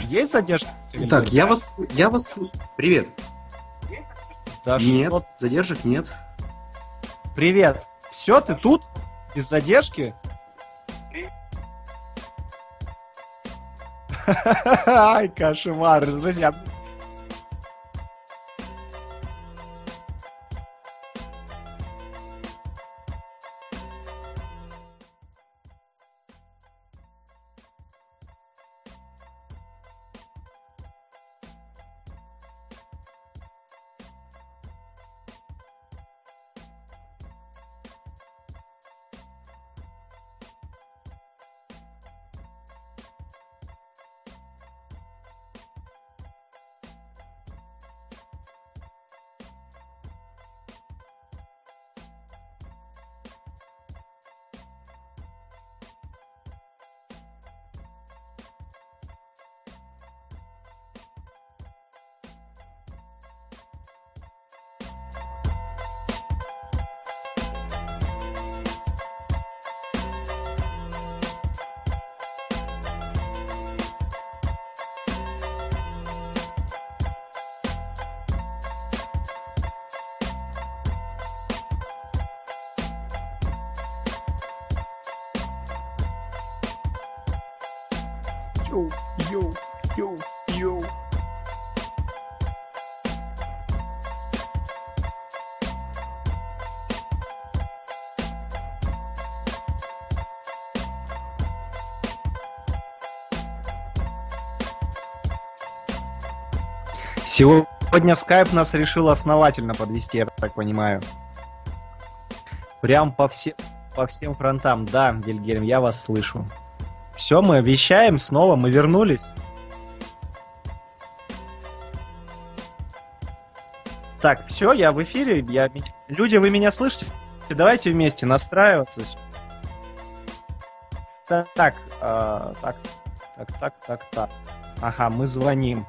Есть задержка? Так, я вас, я вас. Привет. Да нет, что... задержек нет. Привет. Все, ты тут? Без задержки? Ай, кошмар. Друзья, Йоу, йоу, йоу, йоу. Сегодня Skype нас решил основательно подвести, я так понимаю. Прям по, все, по всем фронтам. Да, Вильгельм, я вас слышу. Все, мы вещаем снова, мы вернулись. Так, все, я в эфире. Я... Люди, вы меня слышите? Давайте вместе настраиваться. Так, так, э, так, так, так, так, так. Ага, мы звоним.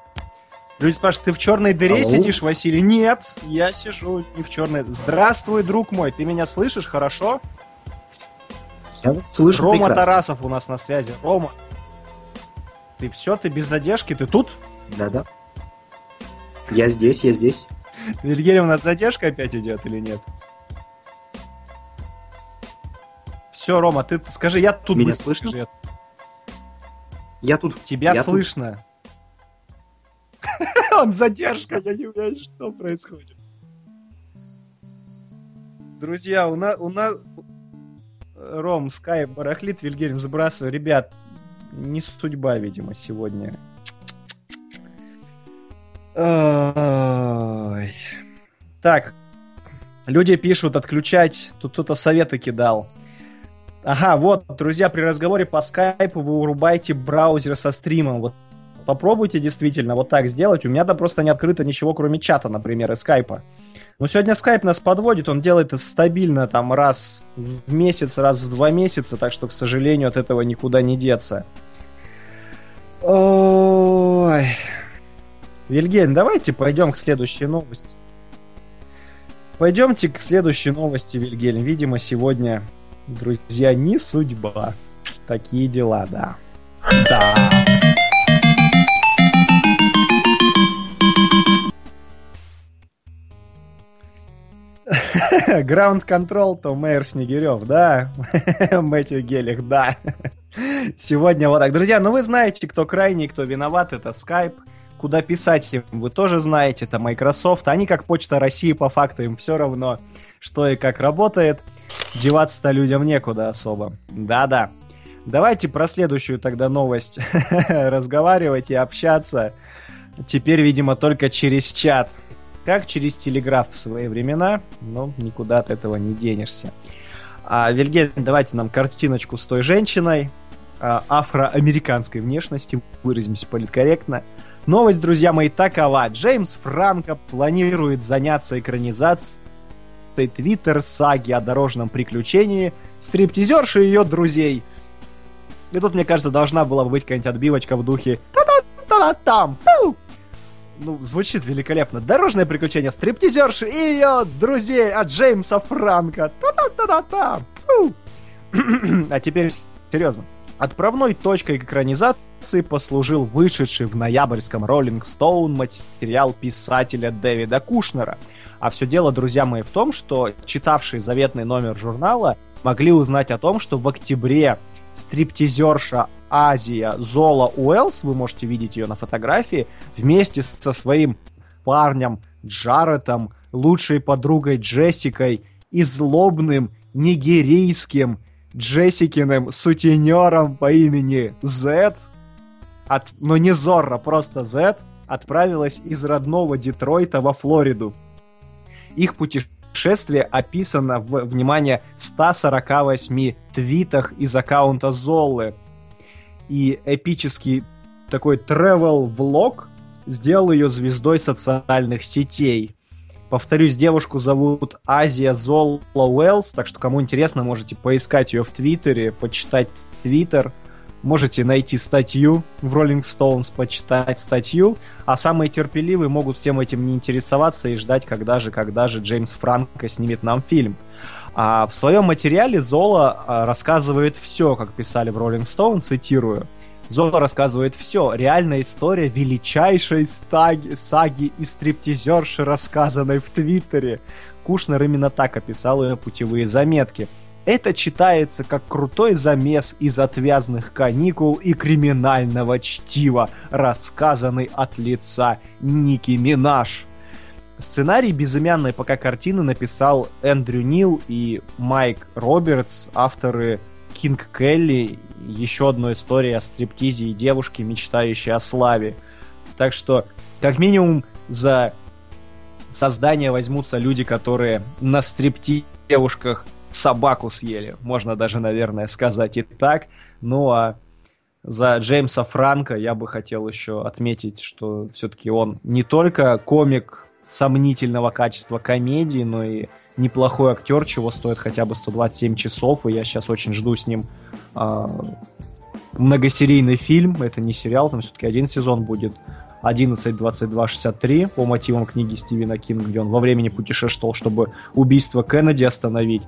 Люди спрашивают, ты в черной дыре Алло? сидишь, Василий? Нет, я сижу не в черной. Здравствуй, друг мой, ты меня слышишь хорошо? Я вас слышу Рома прекрасно. Тарасов у нас на связи. Рома, ты все, ты без задержки, ты тут? Да-да. Я здесь, я здесь. Вильгельм, у нас задержка опять идет или нет? Все, Рома, ты скажи, я тут Меня слышно? Скажи, я... я тут. Тебя я слышно. Он задержка, я не понимаю, что происходит. Друзья, у нас, у нас... Ром, скайп барахлит, Вильгельм забрасываю. Ребят, не судьба, видимо, сегодня. Ой. Так, люди пишут отключать, тут кто-то советы кидал. Ага, вот, друзья, при разговоре по скайпу вы урубаете браузер со стримом. Вот попробуйте действительно вот так сделать. У меня там просто не открыто ничего, кроме чата, например, и скайпа. Но сегодня скайп нас подводит, он делает это стабильно там раз в месяц, раз в два месяца, так что, к сожалению, от этого никуда не деться. Ой. Вильгельм, давайте пойдем к следующей новости. Пойдемте к следующей новости, Вильгельм. Видимо, сегодня, друзья, не судьба. Такие дела, да. Да. Ground Control, то мэр Снегирев, да. Мэтью Гелих, да. Сегодня вот так. Друзья, ну вы знаете, кто крайний, кто виноват, это Skype. Куда писать им, вы тоже знаете, это Microsoft. Они как Почта России, по факту им все равно, что и как работает. Деваться-то людям некуда особо. Да-да. Давайте про следующую тогда новость разговаривать и общаться. Теперь, видимо, только через чат. Как через телеграф в свои времена, но никуда от этого не денешься. А, Вильгельм, давайте нам картиночку с той женщиной а, афроамериканской внешности, выразимся политкорректно. Новость, друзья мои, такова. Джеймс Франко планирует заняться экранизацией твиттер-саги о дорожном приключении стриптизерши и ее друзей. И тут, мне кажется, должна была быть какая-нибудь отбивочка в духе та-та-та-там, ну, звучит великолепно. Дорожное приключение стриптизерши и ее друзей от Джеймса Франка. Та-та-та-та-та. А теперь серьезно. Отправной точкой экранизации послужил вышедший в ноябрьском Rolling Stone материал писателя Дэвида Кушнера. А все дело, друзья мои, в том, что читавшие заветный номер журнала могли узнать о том, что в октябре стриптизерша Азия Зола Уэллс, вы можете видеть ее на фотографии, вместе со своим парнем Джаретом, лучшей подругой Джессикой и злобным нигерийским Джессикиным сутенером по имени Зет, от, но не Зорро, просто Зет, отправилась из родного Детройта во Флориду. Их путешествие описано в, внимание, 148 твитах из аккаунта Золлы. И эпический такой travel-влог сделал ее звездой социальных сетей. Повторюсь, девушку зовут Азия Зола Уэллс, так что кому интересно, можете поискать ее в Твиттере, почитать Твиттер. Можете найти статью в Rolling Stones, почитать статью, а самые терпеливые могут всем этим не интересоваться и ждать, когда же, когда же Джеймс Франко снимет нам фильм. А в своем материале Зола а, рассказывает все, как писали в Rolling Stone, цитирую – Зола рассказывает все. Реальная история величайшей стаги, саги и стриптизерши, рассказанной в Твиттере. Кушнер именно так описал ее путевые заметки. Это читается как крутой замес из отвязных каникул и криминального чтива, рассказанный от лица Ники Минаж. Сценарий безымянной пока картины написал Эндрю Нил и Майк Робертс, авторы Кинг Келли еще одна история о стриптизе и девушке, мечтающей о славе. Так что, как минимум, за создание возьмутся люди, которые на стрипти девушках собаку съели. Можно даже, наверное, сказать и так. Ну а за Джеймса Франка я бы хотел еще отметить, что все-таки он не только комик сомнительного качества комедии, но и неплохой актер, чего стоит хотя бы 127 часов, и я сейчас очень жду с ним э, многосерийный фильм, это не сериал, там все-таки один сезон будет, 11, 22, 63 по мотивам книги Стивена Кинга, где он во времени путешествовал, чтобы убийство Кеннеди остановить.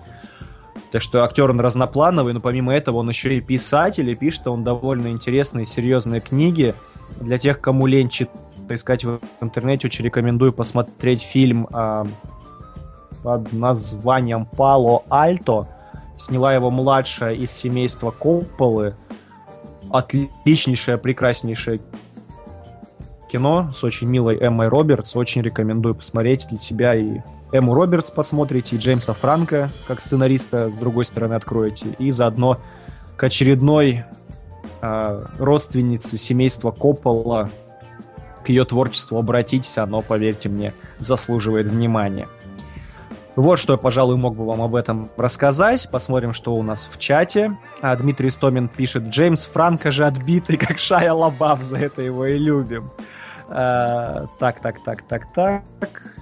Так что актер он разноплановый, но помимо этого он еще и писатель, и пишет он довольно интересные, серьезные книги. Для тех, кому лень читать, искать в интернете, очень рекомендую посмотреть фильм э, под названием «Пало Альто». Сняла его младшая из семейства Копполы. Отличнейшее, прекраснейшее кино с очень милой Эммой Робертс. Очень рекомендую посмотреть для себя и Эмму Робертс посмотрите, и Джеймса Франка как сценариста с другой стороны откроете, и заодно к очередной э, родственнице семейства Коппола к ее творчеству обратитесь, оно, поверьте мне, заслуживает внимания. Вот что я, пожалуй, мог бы вам об этом рассказать. Посмотрим, что у нас в чате. А Дмитрий Стомин пишет, Джеймс Франко же отбитый, как Шая Лабаф, за это его и любим. А, так, так, так, так, так.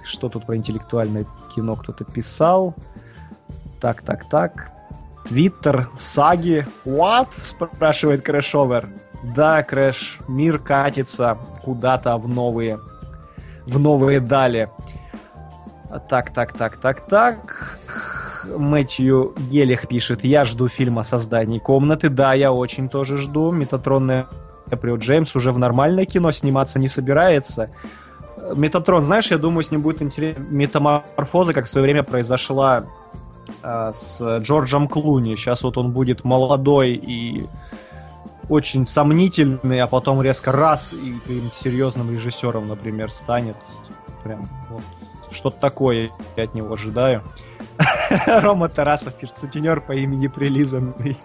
Что тут про интеллектуальное кино кто-то писал? Так, так, так. Твиттер, саги. What? Спрашивает Крэшовер. Да, Крэш, мир катится куда-то в новые, в новые дали. Так, так, так, так, так. Мэтью Гелих пишет, я жду фильма о создании комнаты. Да, я очень тоже жду. Метатронная Каприо Джеймс уже в нормальное кино сниматься не собирается. Метатрон, знаешь, я думаю, с ним будет интересная метаморфоза, как в свое время произошла э, с Джорджем Клуни. Сейчас вот он будет молодой и очень сомнительный, а потом резко раз и каким-то серьезным режиссером, например, станет. Прям вот что-то такое я от него ожидаю. Рома Тарасов пишет, сутенер по имени Прилизанный.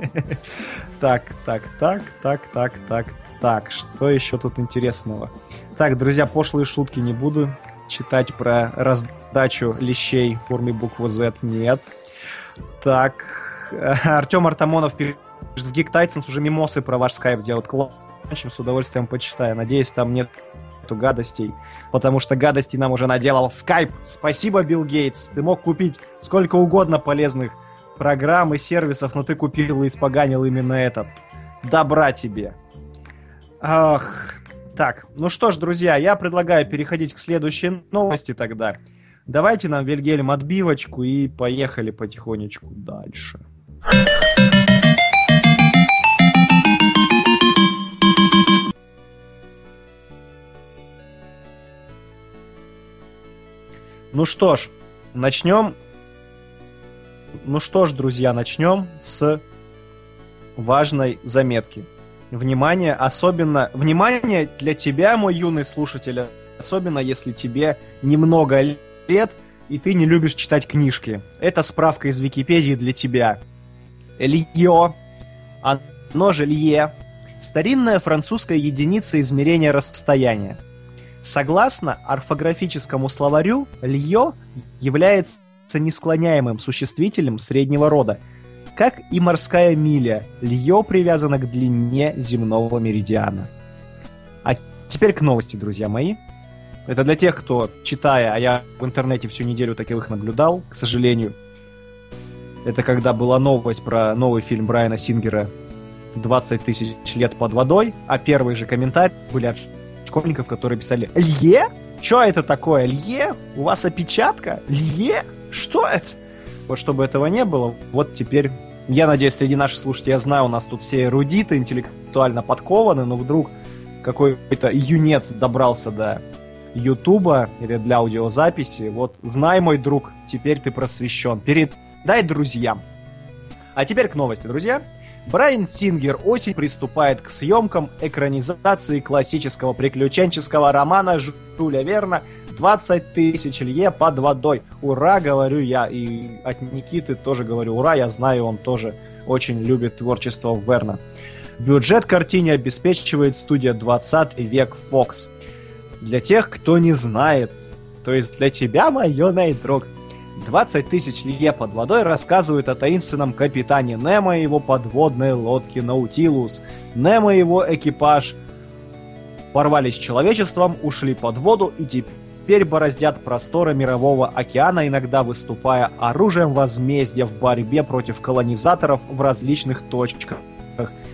так, так, так, так, так, так, так, что еще тут интересного? Так, друзья, пошлые шутки не буду читать про раздачу лещей в форме буквы Z. Нет. Так, Артем Артамонов в Geek Titans уже мимосы про ваш скайп делают. Классно, с удовольствием почитаю. Надеюсь, там нет гадостей, потому что гадостей нам уже наделал Skype. Спасибо, Билл Гейтс. Ты мог купить сколько угодно полезных программ и сервисов, но ты купил и испоганил именно этот. Добра тебе. Ах, так, ну что ж, друзья, я предлагаю переходить к следующей новости тогда. Давайте нам, Вильгельм, отбивочку и поехали потихонечку дальше. Ну что ж, начнем. Ну что ж, друзья, начнем с важной заметки. Внимание, особенно... Внимание для тебя, мой юный слушатель, особенно если тебе немного лет, и ты не любишь читать книжки. Это справка из Википедии для тебя. Лье, оно же лье, старинная французская единица измерения расстояния. Согласно орфографическому словарю, льё является несклоняемым существителем среднего рода. Как и морская миля, льё привязано к длине земного меридиана. А теперь к новости, друзья мои. Это для тех, кто, читая, а я в интернете всю неделю таковых наблюдал, к сожалению. Это когда была новость про новый фильм Брайана Сингера «20 тысяч лет под водой», а первые же комментарии были от школьников, которые писали «Лье? Что это такое? Лье? У вас опечатка? Лье? Что это?» Вот чтобы этого не было, вот теперь... Я надеюсь, среди наших слушателей, я знаю, у нас тут все эрудиты, интеллектуально подкованы, но вдруг какой-то юнец добрался до Ютуба или для аудиозаписи. Вот, знай, мой друг, теперь ты просвещен. Передай друзьям. А теперь к новости, друзья. Брайан Сингер осень приступает к съемкам экранизации классического приключенческого романа Жюля Верна «20 тысяч лье под водой». Ура, говорю я. И от Никиты тоже говорю ура. Я знаю, он тоже очень любит творчество Верна. Бюджет картине обеспечивает студия 20 век Fox. Для тех, кто не знает, то есть для тебя, мой юный друг, 20 тысяч лье под водой рассказывают о таинственном капитане Немо и его подводной лодке Наутилус. Немо и его экипаж порвались с человечеством, ушли под воду и теперь бороздят просторы мирового океана, иногда выступая оружием возмездия в борьбе против колонизаторов в различных точках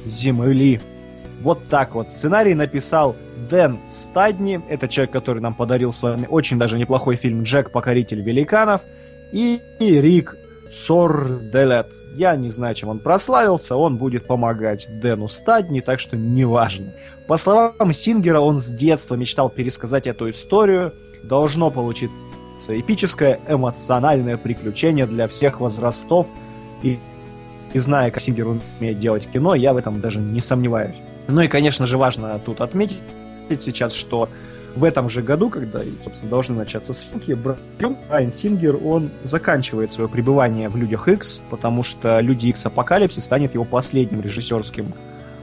Земли. Вот так вот. Сценарий написал Дэн Стадни. Это человек, который нам подарил с вами очень даже неплохой фильм «Джек. Покоритель великанов». И, Рик Сорделет. Я не знаю, чем он прославился, он будет помогать Дэну Стадни, так что неважно. По словам Сингера, он с детства мечтал пересказать эту историю. Должно получиться эпическое эмоциональное приключение для всех возрастов. И, и зная, как Сингер умеет делать кино, я в этом даже не сомневаюсь. Ну и, конечно же, важно тут отметить сейчас, что в этом же году, когда, собственно, должны начаться съемки, Брайан Сингер, он заканчивает свое пребывание в «Людях X», потому что «Люди X Апокалипсис» станет его последним режиссерским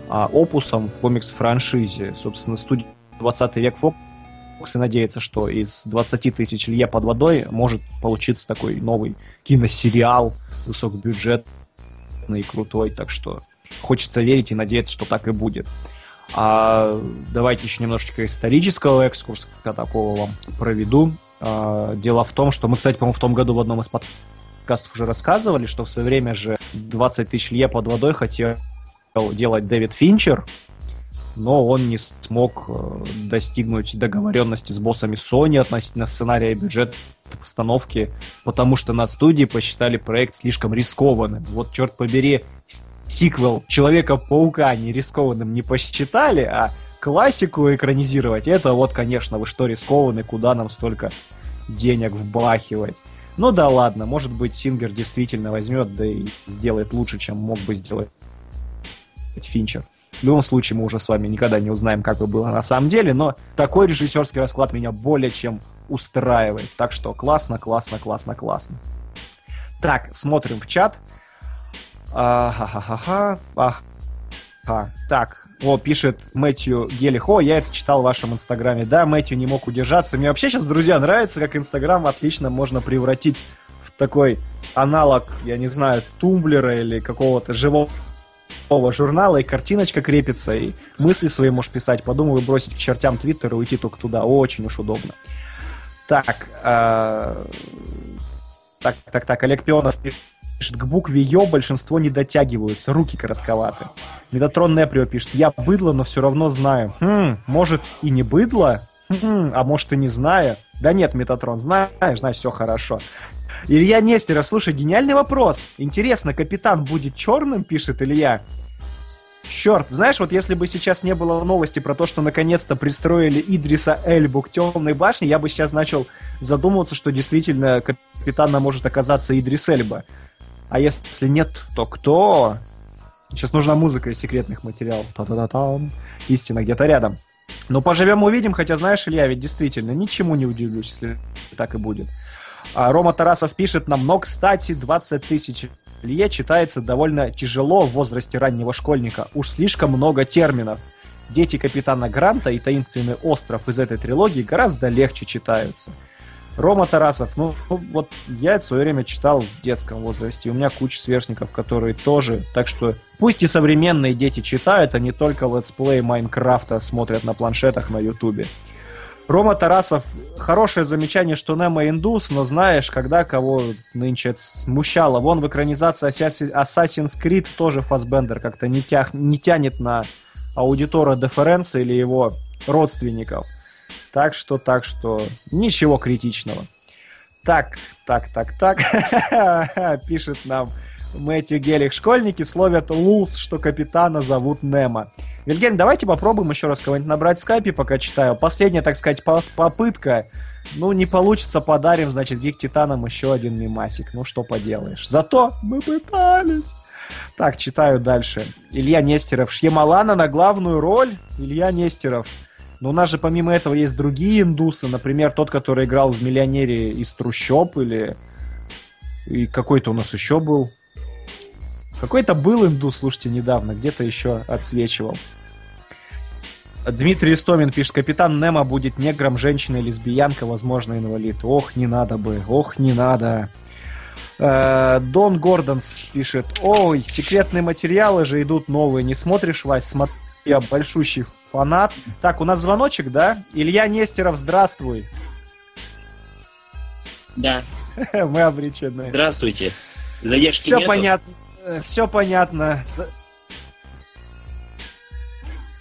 а, опусом в комикс-франшизе. Собственно, студия 20 век Фокс и надеется, что из 20 тысяч лье под водой может получиться такой новый киносериал высокобюджетный крутой, так что хочется верить и надеяться, что так и будет. А давайте еще немножечко исторического экскурса такого вам проведу. А, дело в том, что мы, кстати, по-моему, в том году в одном из подкастов уже рассказывали, что в свое время же 20 тысяч лье под водой хотел делать Дэвид Финчер, но он не смог э, достигнуть договоренности с боссами Sony относительно сценария и бюджета постановки, потому что на студии посчитали проект слишком рискованным. Вот, черт побери, сиквел Человека-паука не рискованным не посчитали, а классику экранизировать, это вот, конечно, вы что рискованы, куда нам столько денег вбахивать. Ну да ладно, может быть, Сингер действительно возьмет, да и сделает лучше, чем мог бы сделать Финчер. В любом случае, мы уже с вами никогда не узнаем, как бы было на самом деле, но такой режиссерский расклад меня более чем устраивает. Так что классно, классно, классно, классно. Так, смотрим в чат. Ха-ха-ха-ха. Ах. А, так, о, пишет Мэтью Гелих. О, я это читал в вашем инстаграме. Да, Мэтью не мог удержаться. Мне вообще сейчас, друзья, нравится, как инстаграм отлично можно превратить в такой аналог, я не знаю, тумблера или какого-то живого журнала, и картиночка крепится, и мысли свои можешь писать. Подумаю бросить к чертям Твиттер и уйти только туда. Очень уж удобно. Так, э... так, так, так, Олег Пионов пишет пишет, к букве Ё большинство не дотягиваются, руки коротковаты. Метатрон Неприо пишет, я быдло, но все равно знаю. Хм, может и не быдло? Хм, а может и не знаю? Да нет, Метатрон, знаешь, значит все хорошо. Илья Нестеров, слушай, гениальный вопрос. Интересно, капитан будет черным, пишет Илья? Черт, знаешь, вот если бы сейчас не было новости про то, что наконец-то пристроили Идриса Эльбу к темной башне, я бы сейчас начал задумываться, что действительно капитаном может оказаться Идрис Эльба. А если нет, то кто? Сейчас нужна музыка из секретных материалов. Та-та-та-там. Истина где-то рядом. Ну, поживем увидим, хотя, знаешь, Илья, ведь действительно ничему не удивлюсь, если так и будет. А Рома Тарасов пишет нам, но, кстати, 20 тысяч Илье читается довольно тяжело в возрасте раннего школьника. Уж слишком много терминов. Дети капитана Гранта и таинственный остров из этой трилогии гораздо легче читаются. Рома Тарасов, ну, ну вот я это в свое время читал в детском возрасте, у меня куча сверстников, которые тоже, так что пусть и современные дети читают, а не только let's play Майнкрафта смотрят на планшетах на Ютубе. Рома Тарасов, хорошее замечание, что Немо индус, но знаешь, когда кого нынче смущало. Вон в экранизации Assassin's Creed тоже Фасбендер как-то не, тях, не тянет на аудитора Деференса или его родственников. Так что, так что, ничего критичного. Так, так, так, так, пишет нам Мэтью Гелик. Школьники словят лулс, что капитана зовут Немо. Вильгельм, давайте попробуем еще раз кого-нибудь набрать в скайпе, пока читаю. Последняя, так сказать, попытка. Ну, не получится, подарим, значит, Гик Титанам еще один мимасик. Ну, что поделаешь. Зато мы пытались. Так, читаю дальше. Илья Нестеров. Шьямалана на главную роль. Илья Нестеров. Но у нас же помимо этого есть другие индусы, например, тот, который играл в «Миллионере» из трущоб, или и какой-то у нас еще был. Какой-то был индус, слушайте, недавно, где-то еще отсвечивал. Дмитрий Истомин пишет, капитан Немо будет негром, женщиной, лесбиянка, возможно, инвалид. Ох, не надо бы, ох, не надо. Э, Дон Гордонс пишет, ой, секретные материалы же идут новые, не смотришь, Вась, смотри, я большущий фанат. Так, у нас звоночек, да? Илья Нестеров, здравствуй. Да, Мы обречены. здравствуйте. Задержки Все нету? понятно. Все понятно.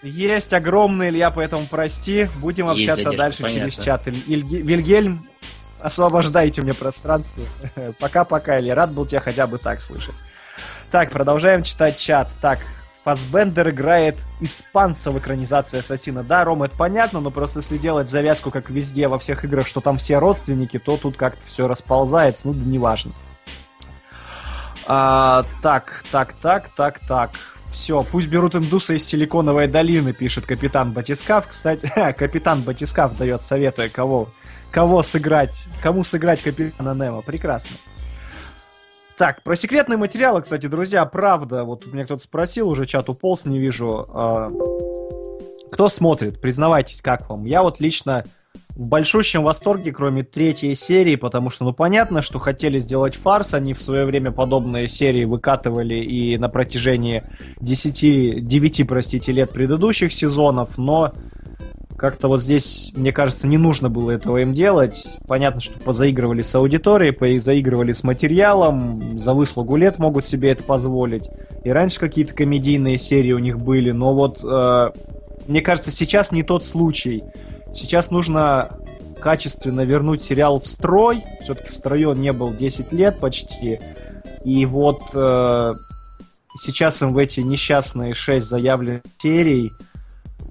Есть огромный, Илья, поэтому прости. Будем Есть общаться задержка, дальше понятно. через чат. Иль- Вильгельм, освобождайте мне пространство. Пока-пока, Илья. Рад был тебя хотя бы так слышать. Так, продолжаем читать чат. Так, Фасбендер играет испанца в экранизации Ассасина. Да, Рома, это понятно, но просто если делать завязку, как везде во всех играх, что там все родственники, то тут как-то все расползается, ну, да неважно. А, так, так, так, так, так. Все, пусть берут индуса из Силиконовой долины, пишет капитан Батискав. Кстати, капитан Батискав дает советы, кого, кого сыграть, кому сыграть капитана Немо. Прекрасно. Так, про секретные материалы, кстати, друзья, правда. Вот меня кто-то спросил, уже чат уполз, не вижу. А, кто смотрит? Признавайтесь, как вам? Я вот лично в большущем восторге, кроме третьей серии, потому что, ну, понятно, что хотели сделать фарс, они в свое время подобные серии выкатывали и на протяжении 10, 9, простите, лет предыдущих сезонов, но как-то вот здесь, мне кажется, не нужно было этого им делать. Понятно, что позаигрывали с аудиторией, позаигрывали с материалом, за выслугу лет могут себе это позволить. И раньше какие-то комедийные серии у них были, но вот э, мне кажется, сейчас не тот случай. Сейчас нужно качественно вернуть сериал в строй. Все-таки в строю он не был 10 лет почти. И вот э, сейчас им в эти несчастные 6 заявленных серий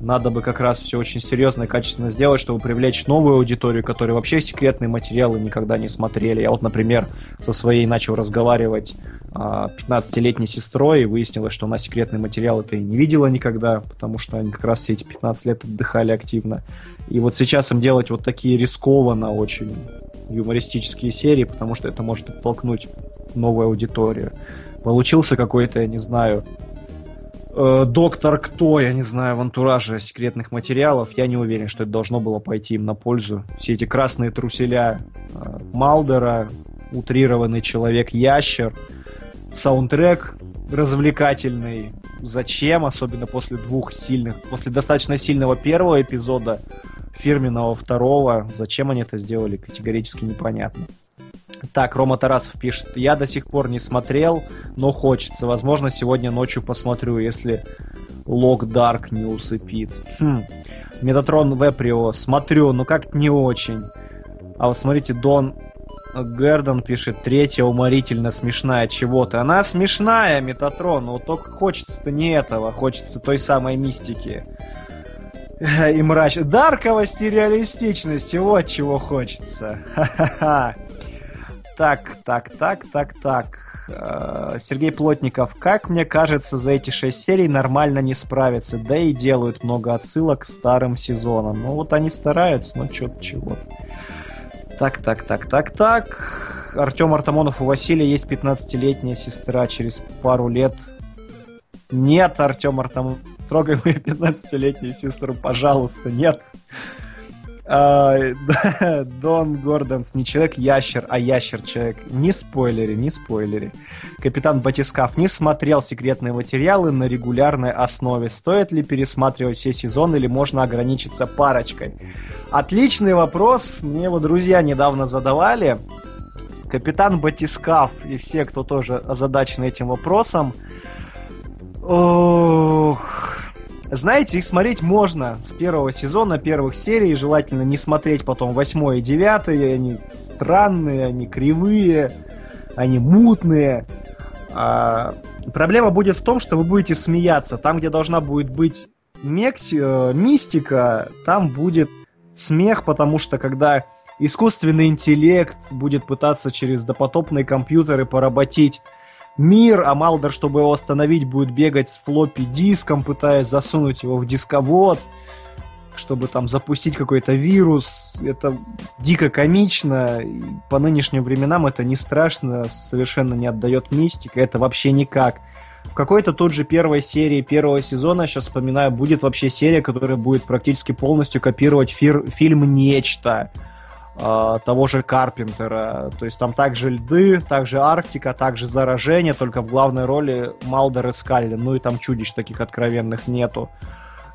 надо бы как раз все очень серьезно и качественно сделать, чтобы привлечь новую аудиторию, которая вообще секретные материалы никогда не смотрели. Я вот, например, со своей начал разговаривать а, 15-летней сестрой, и выяснилось, что она секретные материалы-то и не видела никогда, потому что они как раз все эти 15 лет отдыхали активно. И вот сейчас им делать вот такие рискованно очень юмористические серии, потому что это может оттолкнуть новую аудиторию. Получился какой-то, я не знаю, э, доктор кто, я не знаю, в антураже секретных материалов, я не уверен, что это должно было пойти им на пользу. Все эти красные труселя э, Малдера, утрированный человек-ящер, саундтрек развлекательный. Зачем, особенно после двух сильных, после достаточно сильного первого эпизода, фирменного второго, зачем они это сделали, категорически непонятно. Так, Рома Тарасов пишет, я до сих пор не смотрел, но хочется. Возможно, сегодня ночью посмотрю, если Лог Дарк не усыпит. Хм. Метатрон Веприо, смотрю, но как не очень. А вот смотрите, Дон Гердон пишет, третья уморительно смешная чего-то. Она смешная, Метатрон, но только хочется-то не этого, хочется той самой мистики. И мрач... Дарковости и реалистичности, вот чего хочется. Ха-ха-ха. Так, так, так, так, так. Э, Сергей Плотников. Как мне кажется, за эти шесть серий нормально не справятся. Да и делают много отсылок к старым сезонам. Ну вот они стараются, но что-то чего. Так, так, так, так, так. Артем Артамонов у Василия есть 15-летняя сестра. Через пару лет... Нет, Артем Артамонов. Трогай мою 15-летнюю сестру, пожалуйста, нет. А, Дон Гордонс не человек-ящер, а ящер-человек. Не спойлери, не спойлери. Капитан Батискаф не смотрел секретные материалы на регулярной основе. Стоит ли пересматривать все сезоны или можно ограничиться парочкой? Отличный вопрос. Мне его друзья недавно задавали. Капитан Батискаф и все, кто тоже озадачен этим вопросом. Ох... Знаете, их смотреть можно с первого сезона, первых серий, желательно не смотреть потом восьмой и девятый, они странные, они кривые, они мутные. А, проблема будет в том, что вы будете смеяться. Там, где должна будет быть мекси, э, мистика, там будет смех, потому что когда искусственный интеллект будет пытаться через допотопные компьютеры поработить мир, а Малдер, чтобы его остановить, будет бегать с флоппи диском, пытаясь засунуть его в дисковод, чтобы там запустить какой-то вирус. Это дико комично. И по нынешним временам это не страшно, совершенно не отдает мистика. Это вообще никак. В какой-то тут же первой серии первого сезона, сейчас вспоминаю, будет вообще серия, которая будет практически полностью копировать фир- фильм «Нечто» того же Карпентера. То есть там также льды, также Арктика, также заражение, только в главной роли Малдер и Скалли. Ну и там чудищ таких откровенных нету.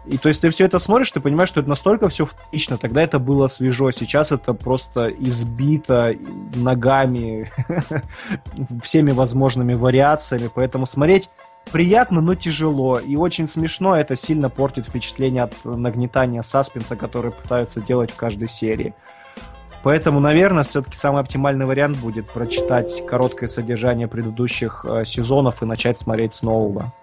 И то есть ты все это смотришь, ты понимаешь, что это настолько все втично. Тогда это было свежо, сейчас это просто избито ногами, всеми возможными вариациями. Поэтому смотреть приятно, но тяжело. И очень смешно, это сильно портит впечатление от нагнетания саспенса, который пытаются делать в каждой серии. Поэтому, наверное, все-таки самый оптимальный вариант будет прочитать короткое содержание предыдущих э, сезонов и начать смотреть с нового.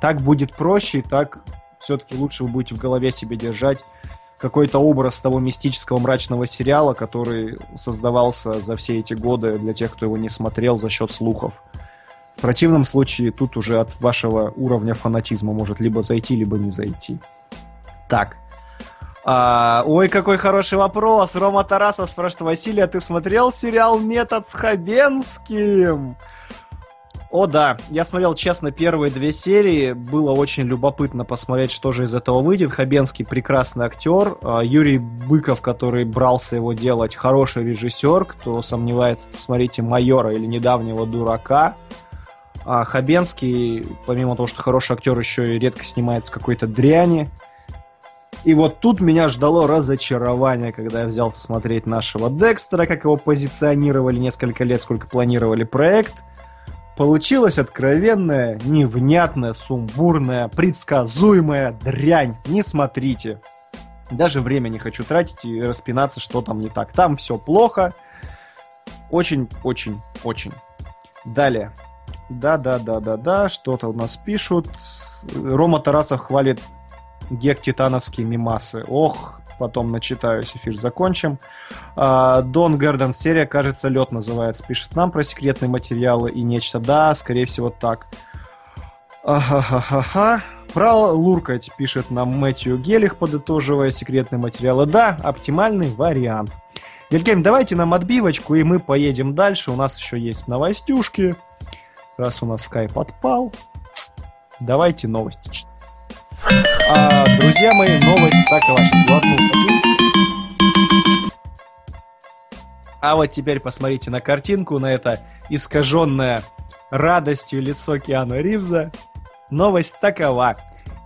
Так будет проще, и так все-таки лучше вы будете в голове себе держать какой-то образ того мистического мрачного сериала, который создавался за все эти годы для тех, кто его не смотрел за счет слухов. В противном случае тут уже от вашего уровня фанатизма может либо зайти, либо не зайти. Так. А, ой, какой хороший вопрос. Рома Тарасов спрашивает, Василий, а ты смотрел сериал «Метод с Хабенским»? О, да. Я смотрел, честно, первые две серии. Было очень любопытно посмотреть, что же из этого выйдет. Хабенский прекрасный актер. А, Юрий Быков, который брался его делать, хороший режиссер. Кто сомневается, посмотрите «Майора» или «Недавнего дурака». А Хабенский, помимо того, что хороший актер, еще и редко снимается какой-то дряни. И вот тут меня ждало разочарование, когда я взялся смотреть нашего Декстера, как его позиционировали несколько лет, сколько планировали проект – Получилась откровенная, невнятная, сумбурная, предсказуемая дрянь. Не смотрите. Даже время не хочу тратить и распинаться, что там не так. Там все плохо. Очень, очень, очень. Далее. Да-да-да-да-да, что-то у нас пишут. Рома Тарасов хвалит гек титановские мимасы. Ох, потом начитаюсь, эфир закончим. А, Дон Герден серия, кажется, лед называется. Пишет нам про секретные материалы и нечто. Да, скорее всего, так. Ага-ха-ха-ха. Про луркать пишет нам Мэтью Гелих, подытоживая секретные материалы. Да, оптимальный вариант. Вильгельм, давайте нам отбивочку, и мы поедем дальше. У нас еще есть новостюшки. Раз у нас скайп отпал, давайте новости читать. А, друзья мои, новость такова. А вот теперь посмотрите на картинку, на это искаженное радостью лицо Киану Ривза. Новость такова.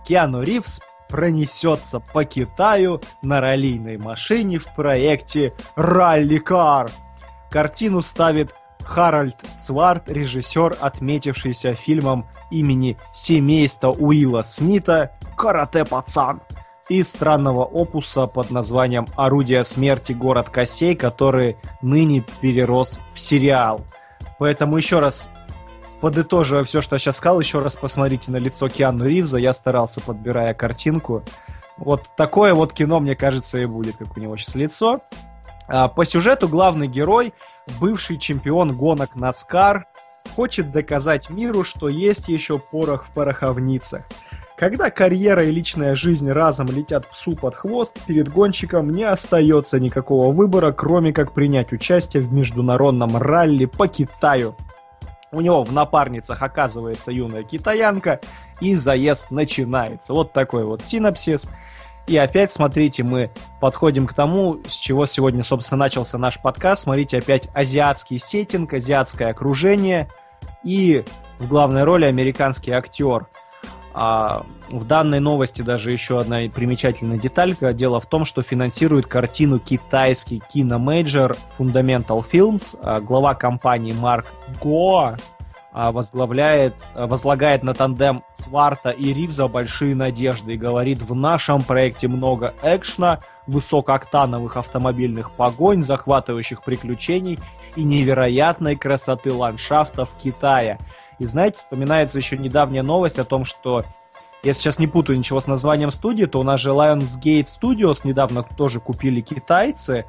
Киану Ривз пронесется по Китаю на раллийной машине в проекте «Ралли Кар». Картину ставит Харальд Цварт, режиссер, отметившийся фильмом имени семейства Уилла Смита «Карате-пацан» и странного опуса под названием «Орудие смерти. Город костей», который ныне перерос в сериал. Поэтому еще раз подытоживая все, что я сейчас сказал, еще раз посмотрите на лицо Киану Ривза. Я старался, подбирая картинку. Вот такое вот кино, мне кажется, и будет, как у него сейчас лицо. А, по сюжету главный герой, бывший чемпион гонок Наскар, хочет доказать миру, что есть еще порох в пороховницах. Когда карьера и личная жизнь разом летят псу под хвост, перед гонщиком не остается никакого выбора, кроме как принять участие в международном ралли по Китаю. У него в напарницах оказывается юная китаянка, и заезд начинается. Вот такой вот синапсис. И опять, смотрите, мы подходим к тому, с чего сегодня, собственно, начался наш подкаст. Смотрите, опять азиатский сеттинг, азиатское окружение и в главной роли американский актер. А в данной новости даже еще одна примечательная деталька. Дело в том, что финансирует картину китайский киномейджор Fundamental Films. А глава компании Марк Гоа возглавляет, а, возлагает на тандем Сварта и Ривза большие надежды и говорит, в нашем проекте много экшна, высокооктановых автомобильных погонь, захватывающих приключений и невероятной красоты ландшафтов Китая. И знаете, вспоминается еще недавняя новость о том, что я сейчас не путаю ничего с названием студии, то у нас же Lionsgate Studios недавно тоже купили китайцы,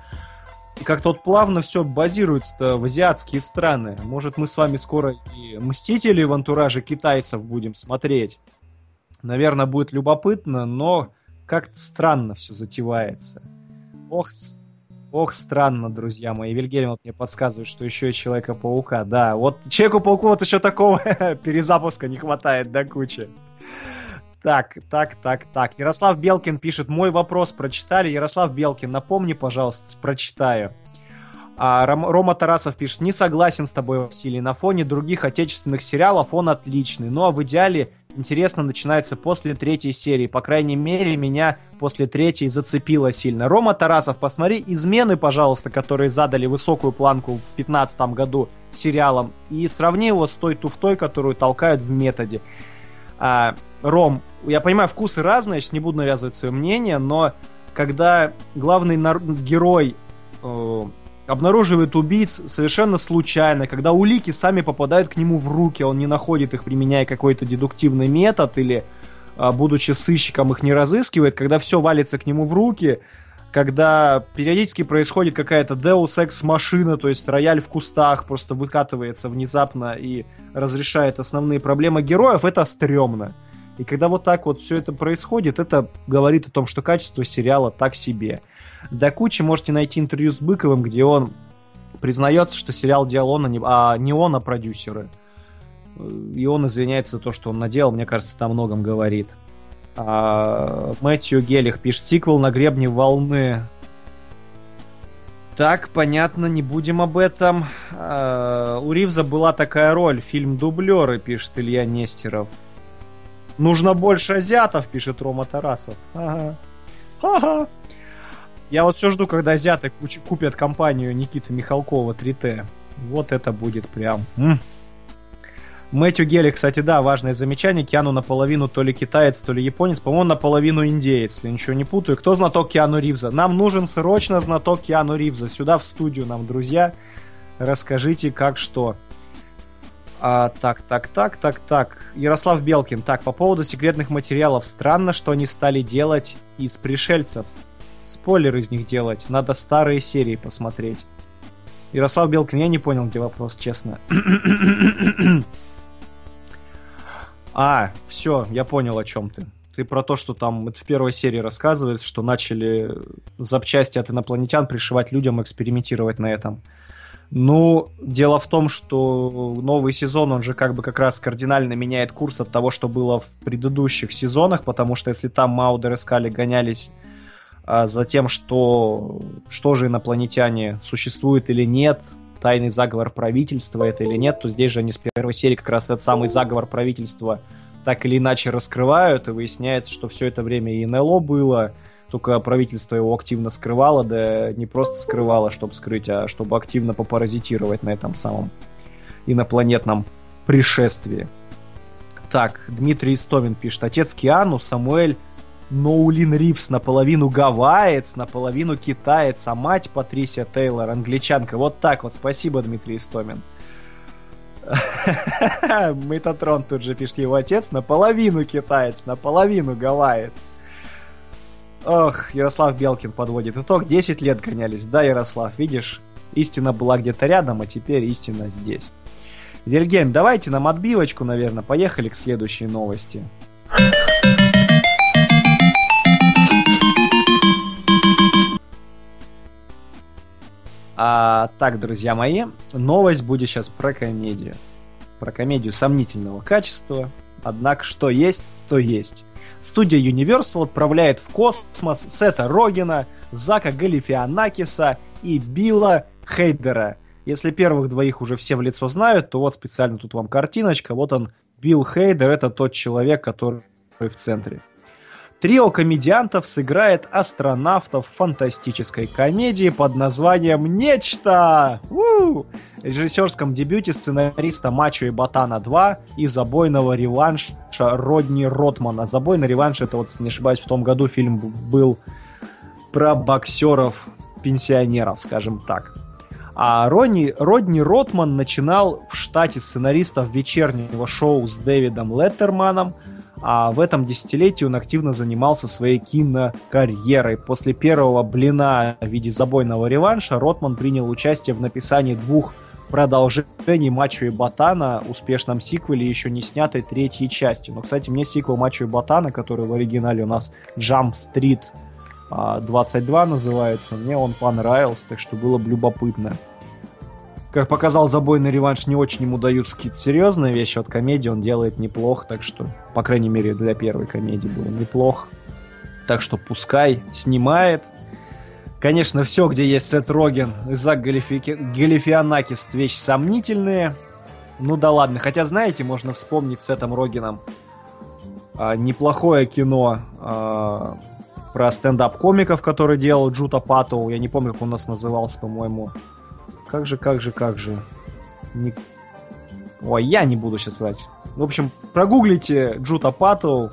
и как-то вот плавно все базируется в азиатские страны. Может, мы с вами скоро и «Мстители» в антураже китайцев будем смотреть. Наверное, будет любопытно, но как-то странно все затевается. Ох, Ох, странно, друзья мои. Вильгельм вот мне подсказывает, что еще и Человека-паука. Да, вот Человеку-пауку вот еще такого перезапуска не хватает до кучи. Так, так, так, так. Ярослав Белкин пишет, мой вопрос прочитали. Ярослав Белкин, напомни, пожалуйста, прочитаю. А Ром- Рома Тарасов пишет, не согласен с тобой, Василий. На фоне других отечественных сериалов он отличный. Ну а в идеале интересно начинается после третьей серии. По крайней мере, меня после третьей зацепило сильно. Рома Тарасов, посмотри «Измены», пожалуйста, которые задали высокую планку в 2015 году сериалом, и сравни его с той туфтой, которую толкают в методе. А, Ром, я понимаю, вкусы разные, я сейчас не буду навязывать свое мнение, но когда главный нар- герой э, обнаруживает убийц совершенно случайно, когда улики сами попадают к нему в руки, он не находит их, применяя какой-то дедуктивный метод или, а, будучи сыщиком, их не разыскивает, когда все валится к нему в руки, когда периодически происходит какая-то Deus Ex машина, то есть рояль в кустах просто выкатывается внезапно и разрешает основные проблемы героев, это стрёмно. И когда вот так вот все это происходит, это говорит о том, что качество сериала так себе. До кучи можете найти интервью с Быковым, где он признается, что сериал делал он, а не, а он, а продюсеры. И он извиняется за то, что он наделал, мне кажется, о многом говорит. А, Мэтью Гелих пишет сиквел на гребне волны. Так, понятно, не будем об этом. А, у Ривза была такая роль, фильм «Дублеры», пишет Илья Нестеров. Нужно больше азиатов, пишет Рома Тарасов. Ага. Ага. Я вот все жду, когда азиаты купят компанию Никиты Михалкова 3T. Вот это будет прям. м. Мэтью Гелли, кстати, да, важное замечание. Киану наполовину то ли китаец, то ли японец. По-моему, наполовину индеец, если ничего не путаю. Кто знаток Киану Ривза? Нам нужен срочно знаток Киану Ривза. Сюда, в студию нам, друзья. Расскажите, как что. А, так, так, так, так, так. Ярослав Белкин. Так, по поводу секретных материалов. Странно, что они стали делать из пришельцев. Спойлер из них делать. Надо старые серии посмотреть. Ярослав Белкин, я не понял, где вопрос, честно. а, все, я понял, о чем ты. Ты про то, что там это в первой серии рассказывает, что начали запчасти от инопланетян пришивать людям, экспериментировать на этом. Ну, дело в том, что новый сезон, он же как бы как раз кардинально меняет курс от того, что было в предыдущих сезонах, потому что если там Маудер Скали гонялись а, за тем, что, что же инопланетяне существуют или нет, тайный заговор правительства это или нет, то здесь же они с первой серии как раз этот самый заговор правительства так или иначе раскрывают, и выясняется, что все это время и НЛО было, только правительство его активно скрывало, да не просто скрывало, чтобы скрыть, а чтобы активно попаразитировать на этом самом инопланетном пришествии. Так, Дмитрий Истомин пишет. Отец Киану, Самуэль Ноулин Ривз наполовину гавайец, наполовину китаец, а мать Патрисия Тейлор англичанка. Вот так вот. Спасибо, Дмитрий Истомин. Метатрон тут же пишет его отец наполовину китаец, наполовину гавайец. Ох, Ярослав Белкин подводит итог. 10 лет гонялись. Да, Ярослав, видишь, истина была где-то рядом, а теперь истина здесь. Вильгельм, давайте нам отбивочку, наверное. Поехали к следующей новости. А, так, друзья мои, новость будет сейчас про комедию. Про комедию сомнительного качества. Однако, что есть, то есть. Студия Universal отправляет в космос Сета Рогина, Зака Галифианакиса и Билла Хейдера. Если первых двоих уже все в лицо знают, то вот специально тут вам картиночка. Вот он, Билл Хейдер, это тот человек, который в центре. Трио комедиантов сыграет астронавтов в фантастической комедии под названием «Нечто!» У! Режиссерском дебюте сценариста Мачо и Ботана 2 и забойного реванша Родни Ротмана. Забойный реванш, это вот, не ошибаюсь, в том году фильм был про боксеров-пенсионеров, скажем так. А Ронни, Родни Ротман начинал в штате сценаристов вечернего шоу с Дэвидом Леттерманом, а в этом десятилетии он активно занимался своей кинокарьерой. После первого блина в виде забойного реванша Ротман принял участие в написании двух продолжений Мачо и Ботана, успешном сиквеле, еще не снятой третьей части. Но, кстати, мне сиквел Мачо и Ботана, который в оригинале у нас Jump Street а, 22 называется. Мне он понравился, так что было бы любопытно. Как показал забойный реванш, не очень ему дают скид. Серьезная вещь, от комедии он делает неплохо, так что, по крайней мере, для первой комедии было неплохо. Так что пускай снимает. Конечно, все, где есть Сет Роген и Зак Галифи... Галифианакис, вещь сомнительные. Ну да ладно. Хотя, знаете, можно вспомнить с Сетом Рогином а, неплохое кино а, про стендап-комиков, который делал Джута Паттоу. Я не помню, как он у нас назывался, по-моему. Как же, как же, как же. Не... Ой, я не буду сейчас врать. В общем, прогуглите Джута Паттоу,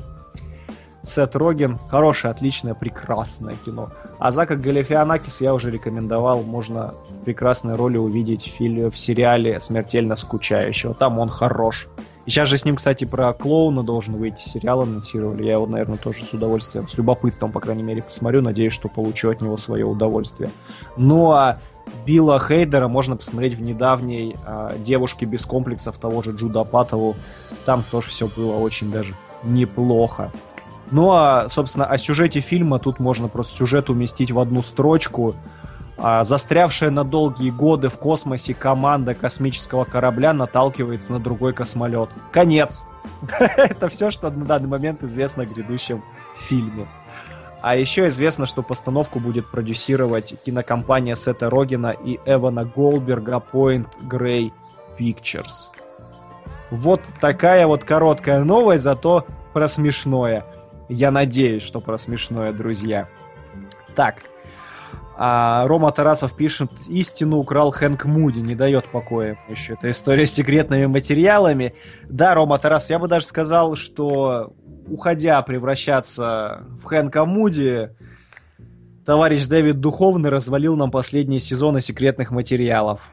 Сет Роген. Хорошее, отличное, прекрасное кино. А Зака Галифианакис я уже рекомендовал. Можно в прекрасной роли увидеть в, фильме, в сериале «Смертельно скучающего». Там он хорош. И сейчас же с ним, кстати, про клоуна должен выйти сериал анонсировали. Я его, наверное, тоже с удовольствием, с любопытством, по крайней мере, посмотрю. Надеюсь, что получу от него свое удовольствие. Ну а Билла Хейдера можно посмотреть в недавней э, «Девушке без комплексов» того же Джуда Паттову. Там тоже все было очень даже неплохо. Ну а, собственно, о сюжете фильма тут можно просто сюжет уместить в одну строчку. А, застрявшая на долгие годы в космосе команда космического корабля наталкивается на другой космолет. Конец. Это все, что на данный момент известно о грядущем фильме. А еще известно, что постановку будет продюсировать кинокомпания Сета Рогина и Эвана Голберга Point Grey Pictures. Вот такая вот короткая новость, зато про смешное. Я надеюсь, что про смешное, друзья. Так, а Рома Тарасов пишет, истину украл Хэнк Муди, не дает покоя еще. Это история с секретными материалами. Да, Рома Тарасов, я бы даже сказал, что уходя превращаться в Хэнка Муди, товарищ Дэвид Духовный развалил нам последние сезоны секретных материалов.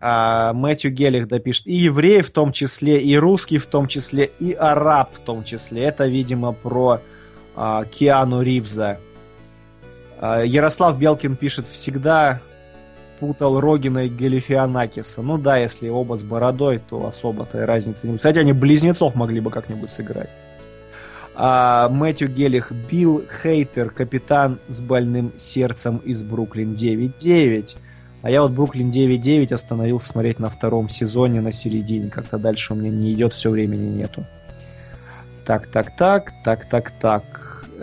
А Мэтью Гелих допишет и еврей в том числе, и русский в том числе, и араб в том числе. Это, видимо, про а, Киану Ривза. А, Ярослав Белкин пишет, всегда путал Рогина и Галифианакиса. Ну да, если оба с бородой, то особо-то разницы не Кстати, они близнецов могли бы как-нибудь сыграть. А, Мэтью Гелих, Билл Хейтер, капитан с больным сердцем из Бруклин 9-9. А я вот Бруклин 9-9 остановился смотреть на втором сезоне на середине. Как-то дальше у меня не идет, все времени нету. Так, так, так, так, так, так.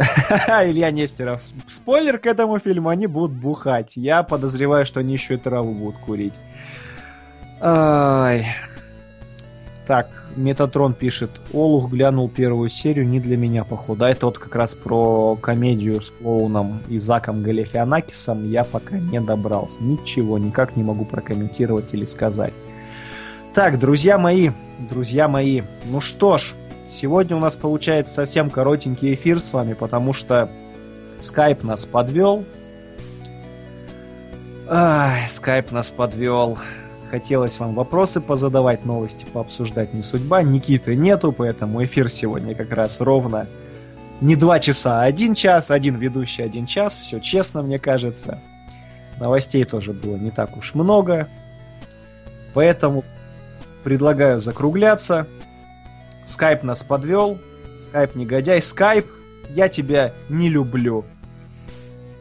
Илья Нестеров. Спойлер к этому фильму, они будут бухать. Я подозреваю, что они еще и траву будут курить. Ай. Так, Метатрон пишет. Олух глянул первую серию, не для меня, походу. А это вот как раз про комедию с клоуном и Заком Галифианакисом я пока не добрался. Ничего, никак не могу прокомментировать или сказать. Так, друзья мои, друзья мои, ну что ж, Сегодня у нас получается совсем коротенький эфир с вами, потому что скайп нас подвел. Ай, скайп нас подвел. Хотелось вам вопросы позадавать, новости пообсуждать не судьба. Никиты нету, поэтому эфир сегодня как раз ровно не два часа, а один час. Один ведущий, один час. Все честно, мне кажется. Новостей тоже было не так уж много. Поэтому предлагаю закругляться. Скайп нас подвел. Скайп негодяй. Скайп, я тебя не люблю.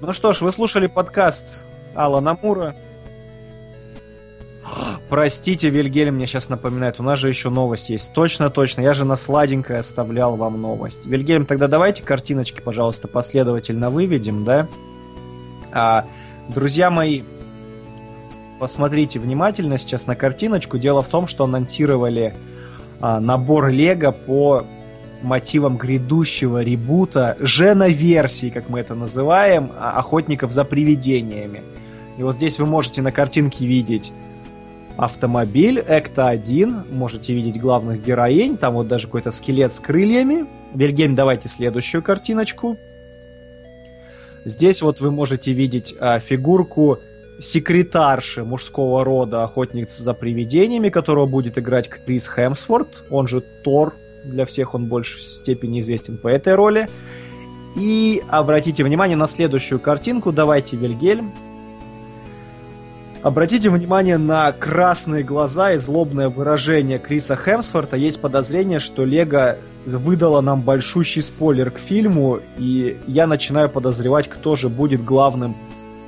Ну что ж, вы слушали подкаст Алана Мура. Простите, Вильгельм мне сейчас напоминает, у нас же еще новость есть. Точно, точно, я же на сладенькое оставлял вам новость. Вильгельм, тогда давайте картиночки, пожалуйста, последовательно выведем, да? А, друзья мои, посмотрите внимательно сейчас на картиночку. Дело в том, что анонсировали а, набор Лего по мотивам грядущего ребута, жена-версии, как мы это называем, а, охотников за привидениями. И вот здесь вы можете на картинке видеть автомобиль Экта-1, можете видеть главных героинь, там вот даже какой-то скелет с крыльями. Вильгельм, давайте следующую картиночку. Здесь вот вы можете видеть а, фигурку секретарши мужского рода охотницы за привидениями, которого будет играть Крис Хемсворт, он же Тор, для всех он в большей степени известен по этой роли. И обратите внимание на следующую картинку, давайте Вильгельм. Обратите внимание на красные глаза и злобное выражение Криса Хемсворта. Есть подозрение, что Лего выдала нам большущий спойлер к фильму, и я начинаю подозревать, кто же будет главным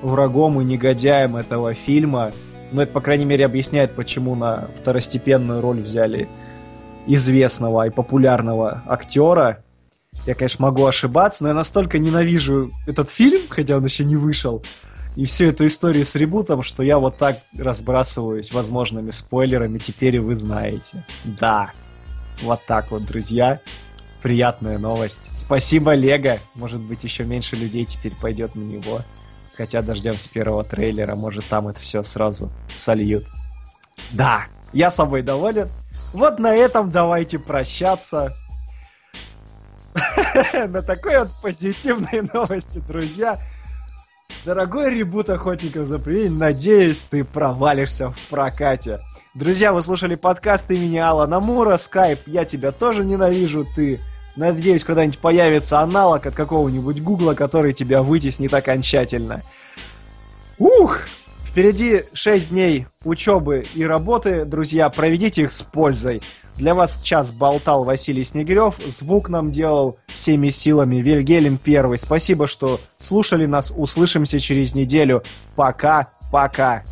врагом и негодяем этого фильма. Но это, по крайней мере, объясняет, почему на второстепенную роль взяли известного и популярного актера. Я, конечно, могу ошибаться, но я настолько ненавижу этот фильм, хотя он еще не вышел, и всю эту историю с ребутом, что я вот так разбрасываюсь возможными спойлерами, теперь и вы знаете. Да, вот так вот, друзья. Приятная новость. Спасибо, Лего. Может быть, еще меньше людей теперь пойдет на него. Хотя дождемся первого трейлера, может там это все сразу сольют. Да, я собой доволен. Вот на этом давайте прощаться. На такой вот позитивной новости, друзья. Дорогой ребут Охотников за привидением, надеюсь, ты провалишься в прокате. Друзья, вы слушали подкаст имени Алана Мура, скайп «Я тебя тоже ненавижу», ты... Надеюсь, когда-нибудь появится аналог от какого-нибудь гугла, который тебя вытеснит окончательно. Ух! Впереди 6 дней учебы и работы, друзья, проведите их с пользой. Для вас час болтал Василий Снегирев, звук нам делал всеми силами Вильгелем Первый. Спасибо, что слушали нас, услышимся через неделю. Пока-пока.